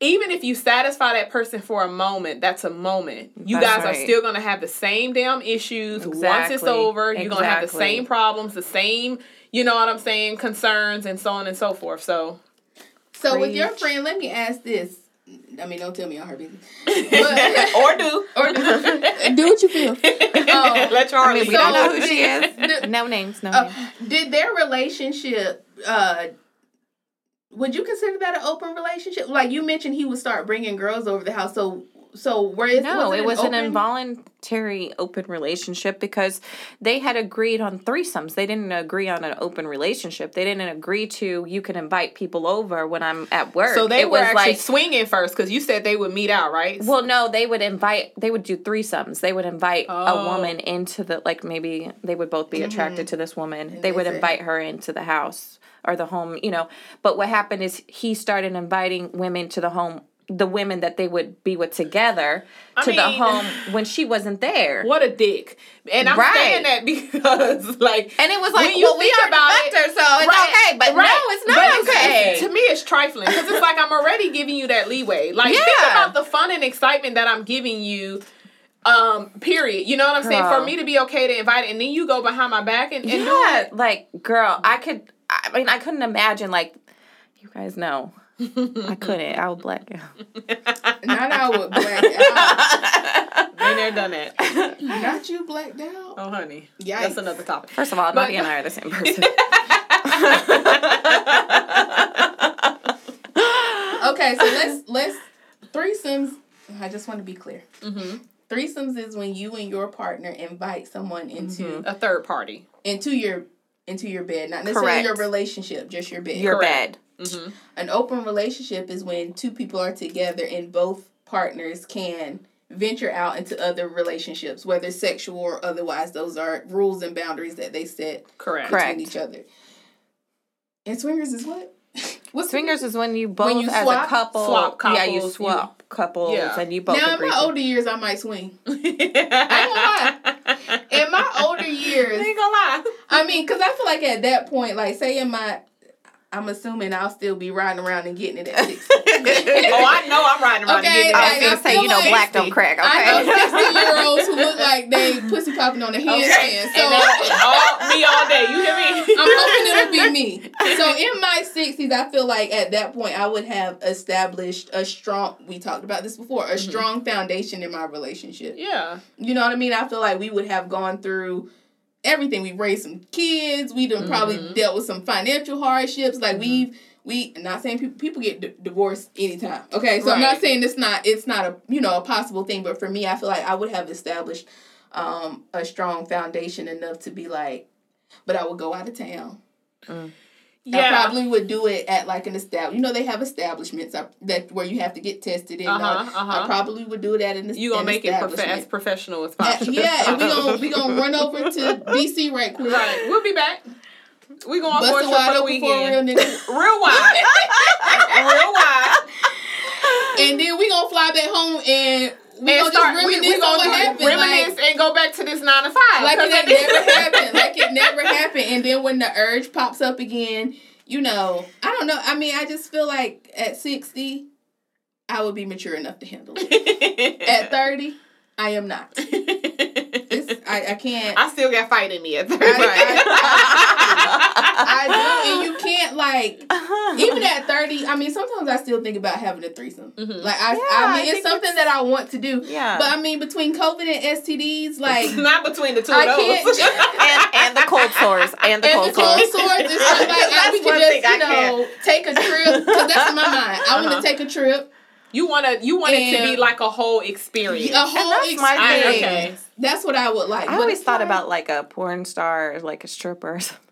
even if you satisfy that person for a moment, that's a moment. You That's guys are still to have the same damn issues once it's Exactly. over. You're going to have the same problems, the same, you know what I'm saying, concerns and so on and so forth. So, So with your friend, let me ask this. I mean, don't tell me on her business. *laughs* or do. or do, do what you feel. Um, *laughs* Let I Charlie mean, we So- don't know who she *laughs* The- is. No names. No uh, names. did their relationship? Uh, would you consider that an open relationship? Like you mentioned, he would start bringing girls over the house. So, so where is No, it was an open- involuntary open relationship because they had agreed on threesomes. They didn't agree on an open relationship. They didn't agree to you can invite people over when I'm at work. So they it were was actually like swinging first because you said they would meet out, right? Well, no, they would invite. They would do threesomes. They would invite Oh. a woman into the like maybe they would both be mm-hmm. attracted to this woman. they would invite her into the house or the home, you know. But what happened is he started inviting women to the home, the women that they would be with together I to the home when she wasn't there. What a dick. And I'm Right. saying that because, *laughs* like, And it was like, when you well, we think already about it- her, so it's Right, okay. But right. no, it's not But okay. it's- to me, it's trifling because it's like I'm already giving you that leeway. Like, think about the fun and excitement that I'm giving you. Um, period. You know what I'm saying? For me to be okay to invite it, and then you go behind my back and, and yeah, like girl, I could. I mean, I couldn't imagine like. You guys know *laughs* I couldn't. I would black out. *laughs* Not I would black out. Been there, done that. Not you blacked out. Oh, honey. Yikes. That's another topic. First of all, But- Nadia and I are the same *laughs* person. Okay, so let's let's threesomes. I just want to be clear. hmm Threesomes is when you and your partner invite someone into A third party. into your into your bed, not necessarily Correct. your relationship, just your bed. Your Correct. bed. Hmm An open relationship is when two people are together and both partners can venture out into other relationships, whether sexual or otherwise. Those are rules and boundaries that they set Correct. Correct. between each other. And swingers is what? *laughs* What's Swingers is when you both, when you as swap- a couple, swap yeah, you couples, swap couples, Yeah. and you both Now in agree. my to- older years, I might swing. I ain't gonna lie. In my older years, *laughs* I ain't gonna lie. I mean, because I feel like at that point, like, say in my, I'm assuming I'll still be riding around and getting it at 60. *laughs* Oh, I know I'm riding around Okay, and I like, was gonna I say, you know, like- black don't crack. I Okay. know 60 year olds who look *laughs* like they pussy popping on their getting handstand. Okay. So all, me all day. You hear me? *laughs* I'm hoping it'll be me. So in my 60s, I feel like at that point, I would have established a strong, we talked about this before, a mm-hmm. strong foundation in my relationship. Yeah. You know what I mean? I feel like we would have gone through everything. We've raised some kids. We done probably Mhm. dealt with some financial hardships. Like Mhm. we've we not saying people people get d- divorced anytime. Okay, so I'm not saying it's not it's not a you know a possible thing. But for me, I feel like I would have established um, a strong foundation enough to be like. But I would go out of town. I Yeah. probably would do it at like an establish. You know, they have establishments that where you have to get tested. And Uh-huh, uh-huh. I uh-huh. probably would do it at an. You gonna an make it prof- establishment. as professional as Uh, possible. yeah, and we gonna we gonna run over to *laughs* DC right quick. Right. We'll be back. We going for a Bust trip it wide the open for a real weekend. nigga. *laughs* Real wide. *laughs* Real wide. and then we gonna fly back home and we and gonna start just we, we on gonna happened. reminisce Like, and go back to this nine to five. like it the- never *laughs* happened. Like it never happened. And then when the urge pops up again, you know, I don't know. I mean, I just feel like at sixty, I would be mature enough to handle it. *laughs* At thirty, I am not. *laughs* I, I can't. I still got fight in me at thirty. I do, and you *laughs* can't like even at thirty. I mean, sometimes I still think about having a threesome. Mhm. Like I, Yeah, I I mean, it's something it's- that I want to do. yeah. But I mean, between COVID and STDs, like *laughs* not between the two I of those. can't- *laughs* and, and the cold sores. And the and cold the cold sores. sores and stuff like that, That's we one can just thing I you know take a trip because that's in my mind. I want Uh-huh. to take a trip, You wanna you want it to be like a whole experience. a whole that's my experience. thing. okay. That's what I would like. I But always thought like- about like a porn star, like a stripper, or something.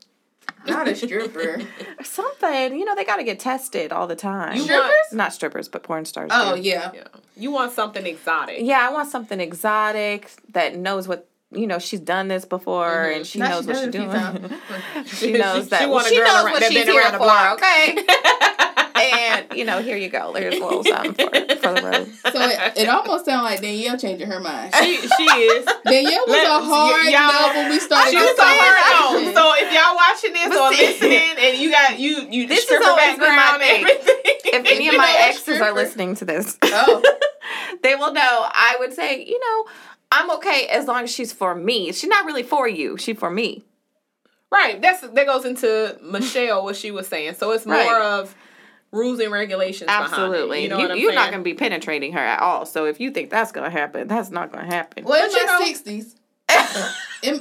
Not a stripper. *laughs* Something. You know, they got to get tested all the time. You Strippers? want Not strippers, but porn stars. Oh yeah. yeah. You want something exotic. Yeah, I want something exotic that knows what you know. She's done this before, Mhm. and she Now knows she what she's it a few doing. *laughs* she knows She that. want a she knows around- what that she's been here around for. Okay. *laughs* and you know, here you go. There's a little something for, for the road. So it, it almost sounds like Danielle changing her mind. she she is. Danielle was Let- a hard y- y'all- no when we started. She was so hard conversation. on. So if y'all watching this But or see- listening, and you got you you This is stripper always my background and thing. everything. If *laughs* any of you my know a exes are listening to this, Oh. *laughs* they will know. I would say, you know, I'm okay as long as she's for me. She's not really for you. She's for me. Right. That's that goes into Michelle what she was saying. So it's more Right. of rules and regulations. Absolutely. Behind it. You know you, what I'm you're saying? not going to be penetrating her at all. So if you think that's going to happen, that's not going to happen. Well, in But you my know- sixties. *laughs* in, in, in our *laughs*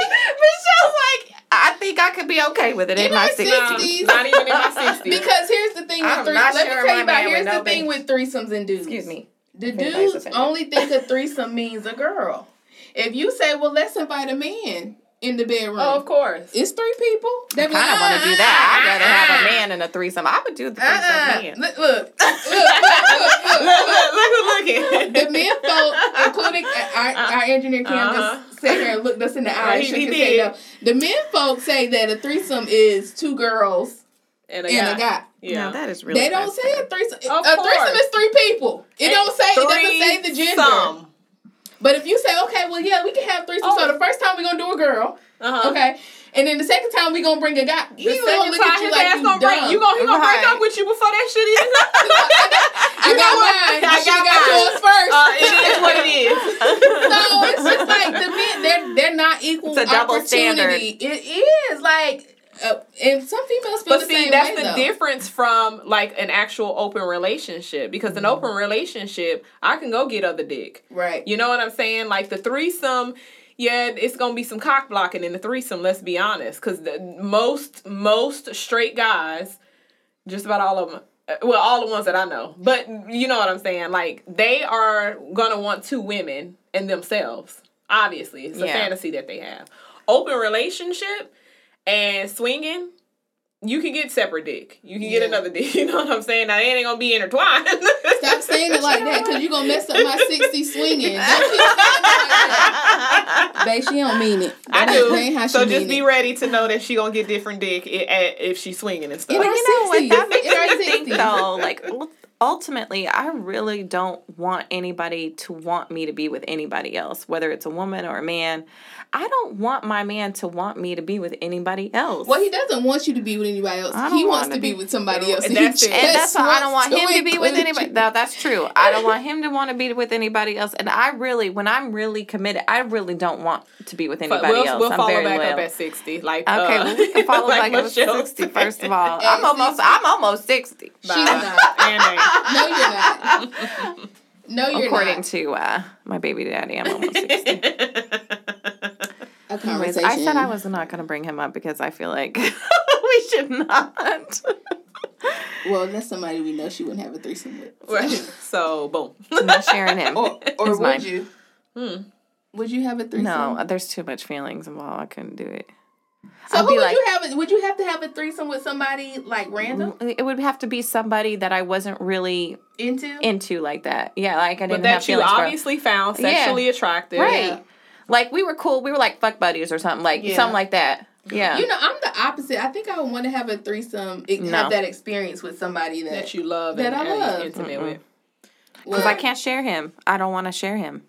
Michelle's like, I think I could be okay with it in, In my 60s. No, not even in my sixties. Because here's the thing with I'm threesomes. not Let sure me tell you about here's the know thing me. with threesomes and dudes. Excuse me. The If dudes only think a threesome means a girl. If you say, well, let's invite a man in the bedroom. oh, of course. It's three people. I kind of want to do that. I'd rather have a man in a threesome. I would do the threesome Uh-uh. man. *laughs* Look, look, look, look, look, look, look, look, look who's looking. The men folk, including our, our engineer Cam, Uh-huh. just sat here and looked us in the eye Right, he- he did. head no. The men folk say that a threesome is two girls and a and guy. a guy. Yeah. No, that is really they don't say a threesome. Of a threesome is three people. It don't say it doesn't say the gender. Some. But if you say, okay, well, yeah, we can have threesome. Oh. So the first time we're gonna do a girl, Uh-huh. okay, and then the second time we're gonna bring a guy. The He gonna second look at time you his like ass you gonna break, you gonna he gonna break up with you before that shit even. *laughs* *laughs* I You got know what? mine. I You should've got got mine. yours first. Uh, it is what it is. *laughs* so it's just like the men, they're they're not equal It's a double opportunity. It is like Uh, and some females feel But the see, same that's way, the though. difference from like an actual open relationship. Because an open relationship, I can go get other dick. Right. You know what I'm saying? Like the threesome, yeah, it's gonna be some cock blocking in the threesome. Let's be honest, because the most most straight guys, just about all of them. Well, all the ones that I know, but you know what I'm saying. Like they are gonna want two women and themselves. Obviously, it's a Yeah. fantasy that they have. Open relationship and swinging. You can get separate dick. You can get another dick. *laughs* You know what I'm saying? Now, it ain't gonna be intertwined. *laughs* Stop saying it like that because you're going to mess up my 60 swinging. Don't keep saying it like. Babe, she don't mean it. I That ain't- do. how so she just be it. ready to know that she gonna get different dick if she's swinging and stuff. In But our you know what? That makes me think though, like ultimately, I really don't want anybody to want me to be with anybody else, whether it's a woman or a man. I don't want my man to want me to be with anybody else. Well, he doesn't want you to be with anybody else. He wants wanna be be- with somebody else. And that's and that's why I don't want him to be with anybody. No, that's true. I don't want *laughs* him to want to be with anybody else. And I really, when I'm really committed, I really don't want to be with anybody we'll, else. we'll I'm follow very back loyal. up at sixty. Like Okay, uh, well, we can *laughs* follow like back up at 60 first of all. I'm almost 60. I'm almost 60. She's not. No, you're not. *laughs* No, you're not. According not. to uh, my baby daddy, I'm almost 60. A Anyways, conversation. I said I was not going to bring him up because I feel like *laughs* we should not. *laughs* Well, that's somebody we know she wouldn't have a threesome with. *laughs* Right. So boom. I'm not sharing him. Or, or would mine. you? Hmm. Would you have a threesome? No, there's too much feelings involved. I couldn't do it. So I'd who would like- you have? Would you have to have a threesome with somebody like random It would have to be somebody that I wasn't really into? into like that. Yeah, like I didn't have that you obviously found Yeah. sexually attractive. Right. Yeah. Like we were cool. We were like fuck buddies or something like Yeah. something like that. Yeah. You know, I'm the opposite. I think I would want to have a threesome, No. have that experience with somebody that. That you love That and I are love. intimate with. Because I can't share him. I don't want to share him.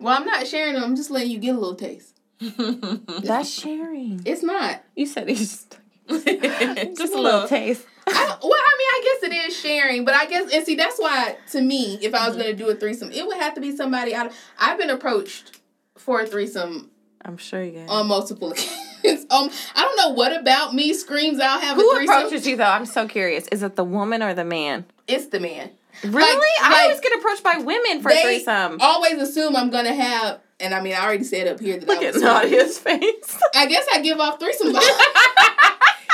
Well, I'm not sharing them. I'm just letting you get a little taste. *laughs* That's sharing. It's not. You said he's *laughs* *laughs* Just a little taste. I, well, I mean, I guess it is sharing, but I guess and see that's why to me, if I was Mm-hmm. gonna do a threesome, it would have to be somebody. I, I've been approached for a threesome I'm sure you. Get on multiple *laughs* occasions. um, I don't know what about me screams I'll have Who a threesome. Who approaches you though? I'm so curious. Is it the woman or the man? It's the man. Really? I like- always get approached by women for They threesome. Always assume I'm gonna have, and I mean, I already said up here that Look I at. Nadia's *laughs* face. I guess I give off threesome *laughs* vibes.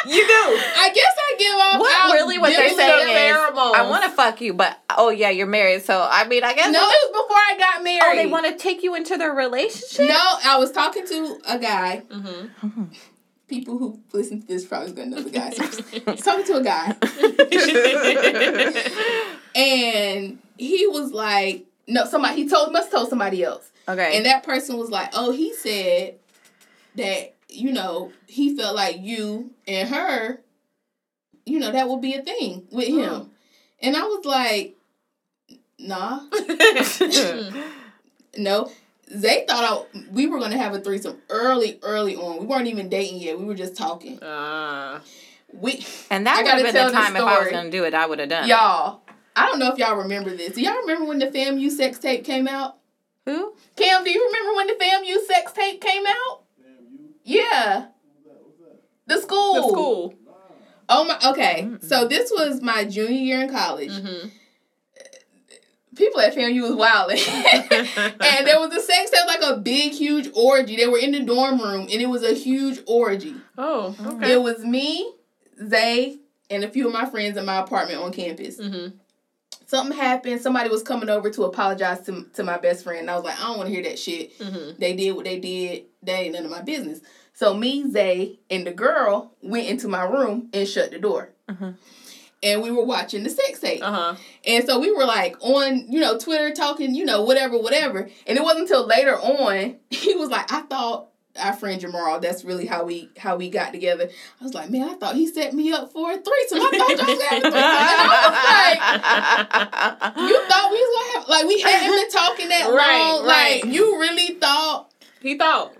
You do. I guess I give off. What out really what they're saying the is, pheromones. I want to fuck you, but oh yeah, you're married, so I mean, I guess. No, it was before I got married. Oh, they want to take you into their relationship. No, I was talking to a guy. Mm-hmm. People who listen to this probably gonna know the guy. I was *laughs* *laughs* talking to a guy, *laughs* and he was like, "No, somebody." He told must told somebody else, Okay. and that person was like, "Oh, he said that you know he felt like you and her, you know, that would be a thing with him," Hmm. and I was like, "Nah." *laughs* *laughs* No, they thought I, we were gonna have a threesome early, early on. We weren't even dating yet. We were just talking. Ah. We, and that would have been the time if I was going to do it, I would have done. y'all. I don't know if y'all remember this. Do y'all remember when the FAMU sex tape came out? Who? Cam, do you remember when the FAMU sex tape came out? Yeah. The school. The school. Oh my. Okay. So this was my junior year in college. Mm-hmm. People at FAMU was wilding. *laughs* and there was a sex tape, like a big, huge orgy. They were in the dorm room, and it was a huge orgy. Oh, okay. It was me, Zay, and a few of my friends in my apartment on campus. Mm-hmm. Something happened. Somebody was coming over to apologize to, to my best friend. And I was like, I don't want to hear that shit. Mm-hmm. They did what they did. That ain't none of my business. So me, Zay, and the girl went into my room and shut the door. Mhm. And we were watching the sex tape. Uh-huh. And so we were like on, you know, Twitter talking, you know, whatever, whatever. And it wasn't until later on *laughs* he was like, I thought our friend Jamal, that's really how we how we got together. I was like, man, I thought he set me up for a threesome. I thought y'all was a threesome. I was like, *laughs* you thought we was gonna have like we hadn't been talking that Right, long. right. Like you really thought He thought.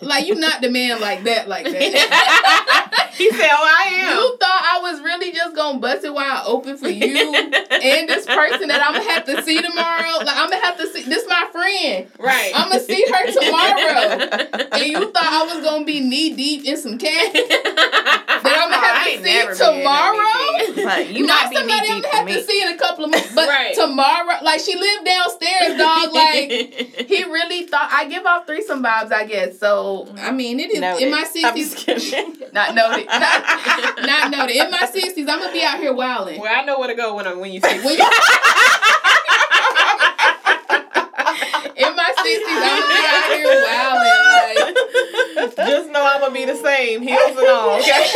Like you not the man like that like that. *laughs* He said, "Oh, I am." you thought I was really just gonna bust it wide open for you and this person that I'm gonna have to see tomorrow. Like I'm gonna have to see this my friend. Right. I'm gonna see her tomorrow. *laughs* and you thought I was gonna be knee deep in some cash *laughs* I ain't see been tomorrow. everything. But *laughs* you Not might be somebody knee I'm gonna have for to me. see in a couple of months. But Right. tomorrow, like she lived downstairs, *laughs* dog. Like he *laughs* really thought I give off threesome vibes, I guess. So I mean, it is Noted. in my sixties. Not noted. Not, not noted. In my sixties, I'm gonna be out here wilding. well, I know where to go when I'm when you see. When in my sixties, I'm gonna be out here wilding. Just know I'm gonna be the same, heels and all. Okay.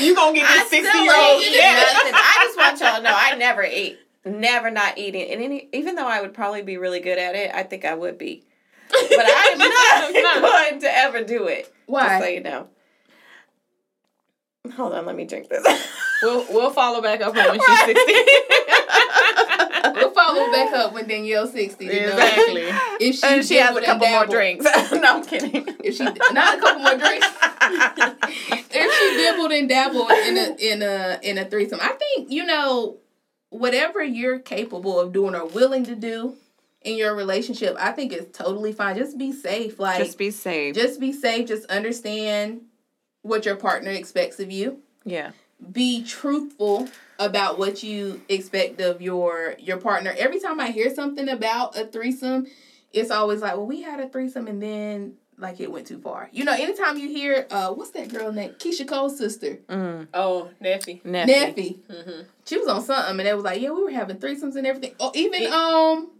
*laughs* you gonna get this sixty year old. I just want y'all to know I never eat. Never not eating. And any even though I would probably be really good at it, I think I would be. But I'm *laughs* not *laughs* going to ever do it. Why? Just so you know. Hold on, let me drink this. We'll we'll follow back up on when she's sixty. We'll follow back up when Danielle's sixty. You know? exactly. If she, and she has a dabbled couple more drinks. *laughs* no, I'm kidding. If she not a couple more drinks. *laughs* if she dibbled and dabbled in a in a in a threesome, I think you know whatever you're capable of doing or willing to do in your relationship, I think it's totally fine. Just be safe. Like Just be safe. just be safe. Just understand what your partner expects of you. yeah. Be truthful about what you expect of your your partner. Every time I hear something about a threesome, it's always like, well, we had a threesome and then like it went too far. You know, anytime you hear uh what's that girl name? Keyshia Cole's sister, Mm. Oh, Neffe. Neffe. Neffe. Mm-hmm. She was on something and it was like, yeah, we were having threesomes and everything. Oh, even It- um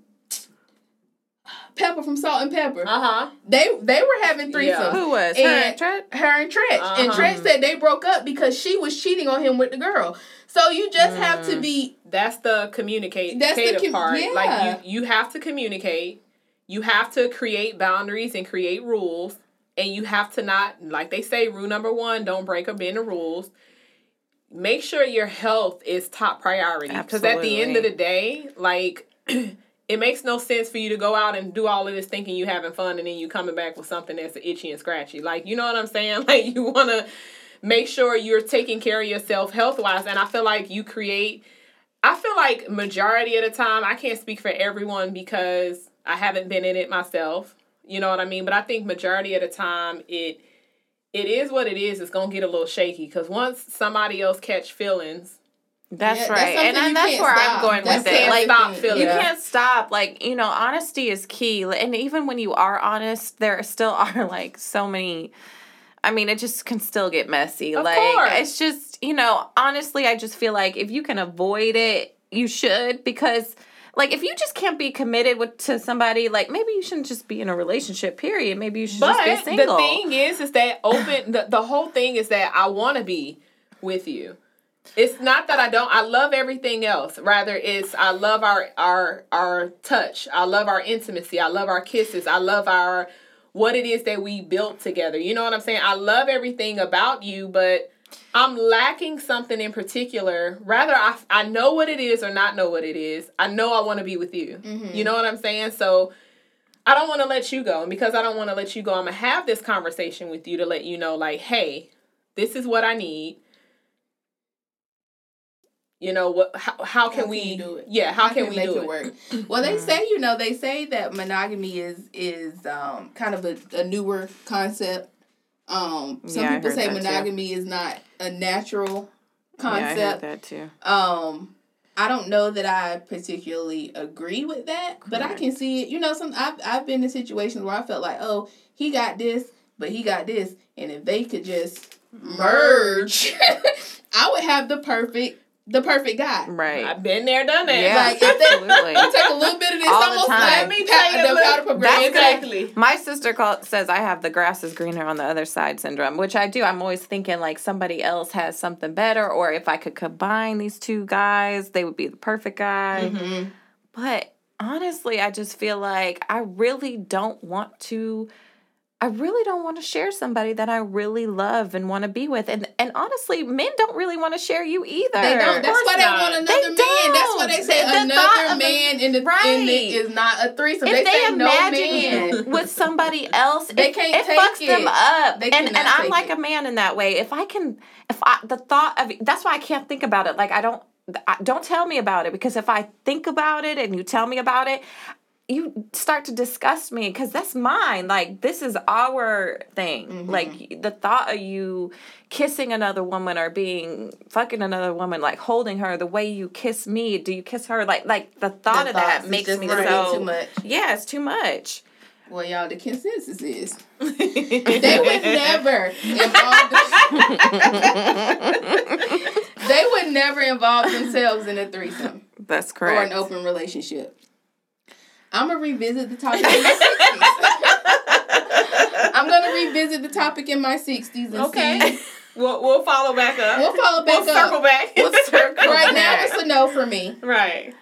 Pepa from Salt-N-Pepa. Uh huh. They they were having Yeah. threesomes. Who was? Her And- and Trent? her and Treach. And Uh-huh. Treach said they broke up because she was cheating on him with the girl. So you just have to be That's the communicate That's the communicative com- part. yeah. Like you, you have to communicate. You have to create boundaries and create rules. And you have to not, like they say, rule number one, don't break or bend the rules. Make sure your health is top priority. Because at the end of the day, like *clears throat* it makes no sense for you to go out and do all of this thinking you having fun and then you coming back with something that's itchy and scratchy. Like, you know what I'm saying? *laughs* Like you wanna make sure you're taking care of yourself health wise. And I feel like you create I feel like majority of the time, I can't speak for everyone because I haven't been in it myself. You know what I mean? But I think majority of the time it it is what it is. It's gonna get a little shaky because once somebody else catch feelings, That's Yeah, right. something and you that's where stop. I'm going That's with it. Like stop feeling. you can't stop. Like, you know, honesty is key. And even when you are honest, there still *laughs* are like so many I mean, it just can still get messy. Of like course. it's just, you know, honestly, I just feel like if you can avoid it, you should because like if you just can't be committed with to somebody, like maybe you shouldn't just be in a relationship, period. Maybe you should but just be single. But the thing is, is that open. the The whole thing is that I want to be with you. It's not that I don't. I love everything else. Rather, it's I love our our our touch. I love our intimacy. I love our kisses. I love our what it is that we built together. You know what I'm saying? I love everything about you, but I'm lacking something in particular. Rather, I, I know what it is or not know what it is. I know I want to be with you. Mm-hmm. You know what I'm saying? So I don't want to let you go. And because I don't want to let you go, I'm going to have this conversation with you to let you know, like, hey, this is what I need. You know what? How, how can can we you do it? Yeah, how, can, we make do it it? work? Well, they say you know they say that monogamy is is um kind of a, a newer concept. Um, some Yeah, I people heard say that too. monogamy is not a natural concept Yeah, I heard that too. Um, I don't know that I particularly agree with that, but I can see it. You know, some I've I've been in situations where I felt like, oh, he got this, but he got this, and if they could just merge, *laughs* I would have the perfect the perfect guy. Right. I've been there, done that. Yeah, Like, *laughs* absolutely. You take a little bit of this, All the almost time. Let me tell you a the little- powder. That's exactly. My sister call, says I have the grass is greener on the other side syndrome, which I do. I'm always thinking like somebody else has something better, or if I could combine these two guys, they would be the perfect guy. Mhm. But honestly, I just feel like I really don't want to. I really don't want to share somebody that I really love and want to be with. And and honestly, men don't really want to share you either. They don't. That's why they not. want another They man. That's why they say The another of a- man in the, in the is not a threesome. if they, they, say no imagine man. with somebody *laughs* else, They it, can't it take fucks it. them up. They and and I'm like it. a man in that way. If I can, if I the thought of that's why I can't think about it. Like I don't. I, don't tell me about it because if I think about it and you tell me about it, you start to disgust me because that's mine. Like this is our thing. Mm-hmm. Like the thought of you kissing another woman or being fucking another woman, like holding her the way you kiss me. Do you kiss her? Like like the thought The of that makes me so too much. Yeah, it's too much. Well, y'all, the consensus is *laughs* they would never involve. *laughs* they would never involve themselves in a threesome That's correct. or an open relationship. I'm gonna revisit the topic. In my 60s. I'm gonna revisit the topic in my 60s and Okay. see. We'll we'll follow back up. We'll follow back We'll up. circle back. We'll *laughs* circle Right now, it's a no for me. right.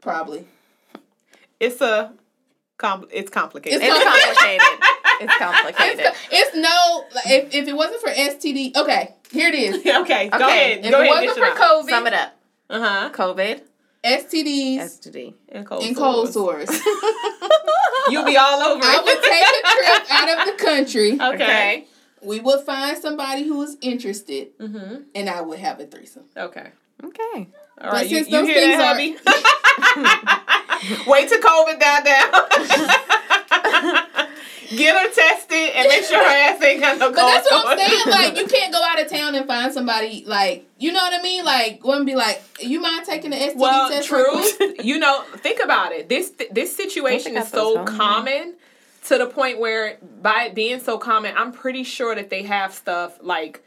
Probably. It's a compl- it's complicated. It's complicated. *laughs* it's complicated. It's, it's no. If, if it wasn't for STD, okay, here it is. okay, *laughs* okay. go ahead. If go it ahead. wasn't for COVID, Sum it up. Uh huh. COVID, STDs, STD. And cold, and cold sores. sores, *laughs* You'll be all over I would take a trip out of the country. *laughs* okay. We would find somebody who is interested, Mm-hmm. and I would have a threesome. Okay. Okay. All right. You, since you those hear that, things hubby? *laughs* Wait till COVID died down. Get her tested and make sure her ass ain't got no cold *laughs* But that's what I'm saying. Like, you *laughs* can't go out of town and find somebody like you know what I mean. Like, wouldn't be like, you mind taking the STD well, test? real truth, quick?" *laughs* you know, think about it. This this situation is so so. common to the point where by it being so common, I'm pretty sure that they have stuff like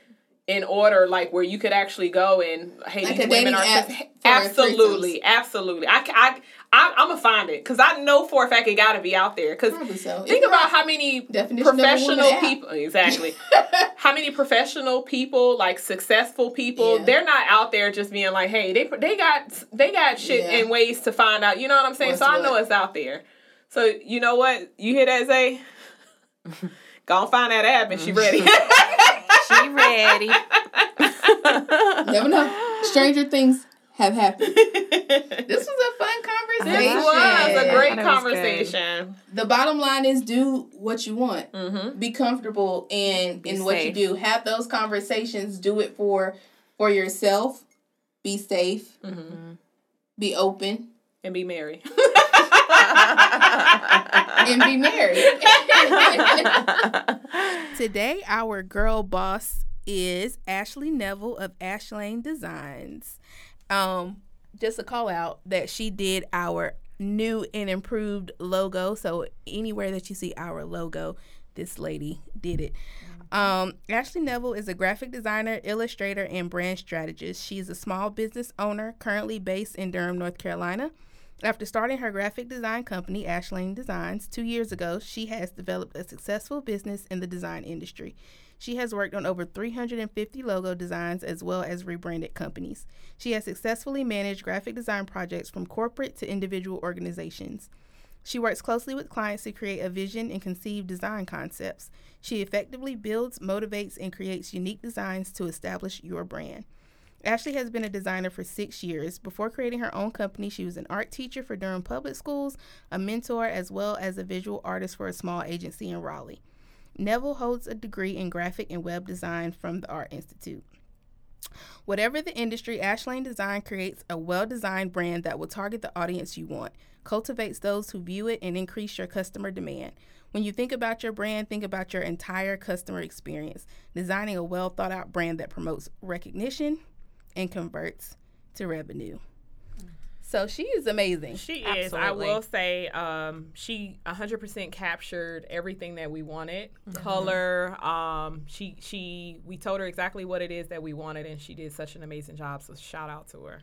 in order, like where you could actually go and hey, Like these women are absolutely, absolutely. I, I I I'm gonna find it because I know for a fact it got to be out there. Because so. think about how many definition professional people exactly *laughs* how many professional people like successful people Yeah. they're not out there just being like hey they they got they got shit Yeah. and ways to find out you know what i'm saying What's so i know it's out there so you know what you hear that zay *laughs* go and find that app and she ready She *laughs* ready. *laughs* Never know. Stranger things have happened. This was a fun conversation. this was a great thought it was good. conversation The bottom line is do what you want. mm-hmm. Be comfortable in Be in what you do. Have those conversations. Do it for for yourself. Be safe. Mm-hmm. Be open. and be married *laughs* and be married. *laughs* Today, our girl boss is Ashley Neville of Ashlane Designs. Um, just a call out that she did our new and improved logo. So anywhere that you see our logo, this lady did it. Um, Ashley Neville is a graphic designer, illustrator, and brand strategist. She's a small business owner currently based in Durham, North Carolina. After starting her graphic design company, Ashlane Designs, two years ago, she has developed a successful business in the design industry. She has worked on over 350 logo designs as well as rebranded companies. She has successfully managed graphic design projects from corporate to individual organizations. She works closely with clients to create a vision and conceive design concepts. She effectively builds, motivates, and creates unique designs to establish your brand. Ashley has been a designer for six years. Before creating her own company, she was an art teacher for Durham Public Schools, a mentor, as well as a visual artist for a small agency in Raleigh. Neville holds a degree in graphic and web design from the Art Institute. Whatever the industry, Ashlane Design creates a well designed brand that will target the audience you want, cultivates those who view it, and increase your customer demand. When you think about your brand, think about your entire customer experience, designing a well thought out brand that promotes recognition and converts to revenue. So she is amazing. She is. I will say, um, she 100% captured everything that we wanted. Mm-hmm. Color. Um, she she we told her exactly what it is that we wanted, and she did such an amazing job. So shout out to her.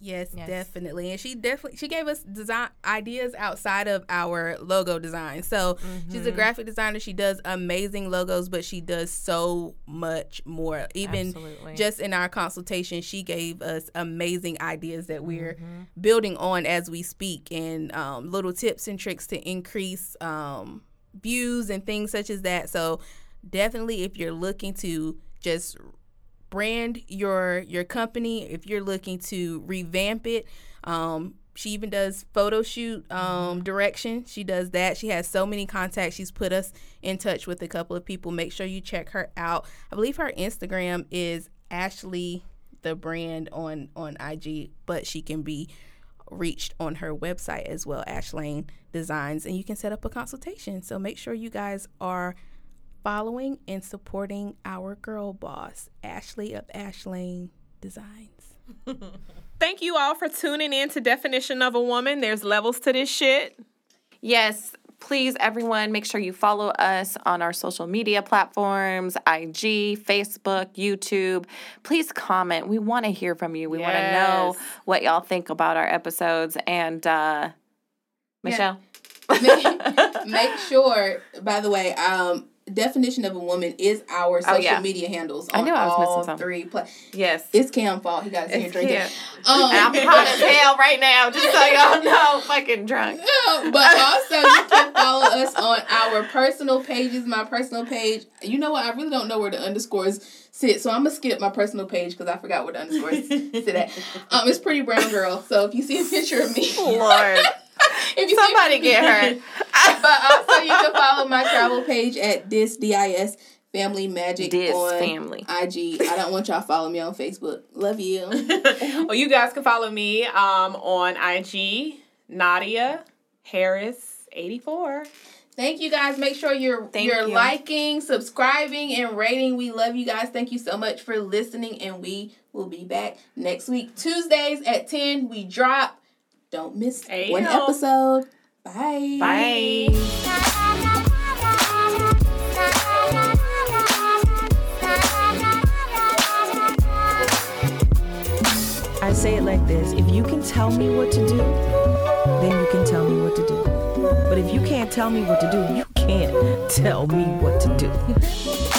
Yes, Yes. definitely. And she definitely she gave us design ideas outside of our logo design. So she's Mm-hmm. a graphic designer. She does amazing logos, but she does so much more. Even Absolutely. just in our consultation, she gave us amazing ideas that we're Mm-hmm. building on as we speak, and um, little tips and tricks to increase um, views and things such as that. So definitely, if you're looking to just brand your your company, if you're looking to revamp it, um, she even does photo shoot um, direction. She does that. She has so many contacts. She's put us in touch with a couple of people. Make sure you check her out. I believe her Instagram is Ashley the brand on on IG, but she can be reached on her website as well, Ashlane Designs, and you can set up a consultation. So make sure you guys are following and supporting our girl boss, Ashley of Ashlane Designs. *laughs* Thank you all for tuning in to Definition of a Woman. There's levels to this shit. Yes, please, everyone, make sure you follow us on our social media platforms IG, Facebook, YouTube. Please comment. We want to hear from you. We want to know what y'all think about our episodes. And, uh, Michelle? make, *laughs* *laughs* make sure, by the way, um, definition of a woman is our social Oh, yeah. media handles I on knew I was missing something. three. Pla- Yes. it's Cam fault. He got his hand drinking. Yeah. Um, I'm *laughs* hot as hell right now, just so y'all *laughs* know. Fucking drunk. No, but also you can follow us on our personal pages. My personal page. You know what? I really don't know where the underscores sit, so I'm gonna skip my personal page because I forgot where the underscores sit at. *laughs* Um, it's Pretty Brown Girl. So if you see a picture of me, Lord. If you see Somebody get her. *laughs* but also you can follow my travel page at this dis family magic Dis on family. IG. I don't want y'all follow me on Facebook. Love you. *laughs* well, you guys can follow me um, on IG, Nadia Harris 84. Thank you guys. Make sure you're Thank you're you. liking, subscribing, and rating. We love you guys. Thank you so much for listening, and we will be back next week Tuesdays at ten. We drop. Don't miss Ayo. one episode. Bye. Bye. I say it like this if you can tell me what to do, then you can tell me what to do. But if you can't tell me what to do, you can't tell me what to do. *laughs*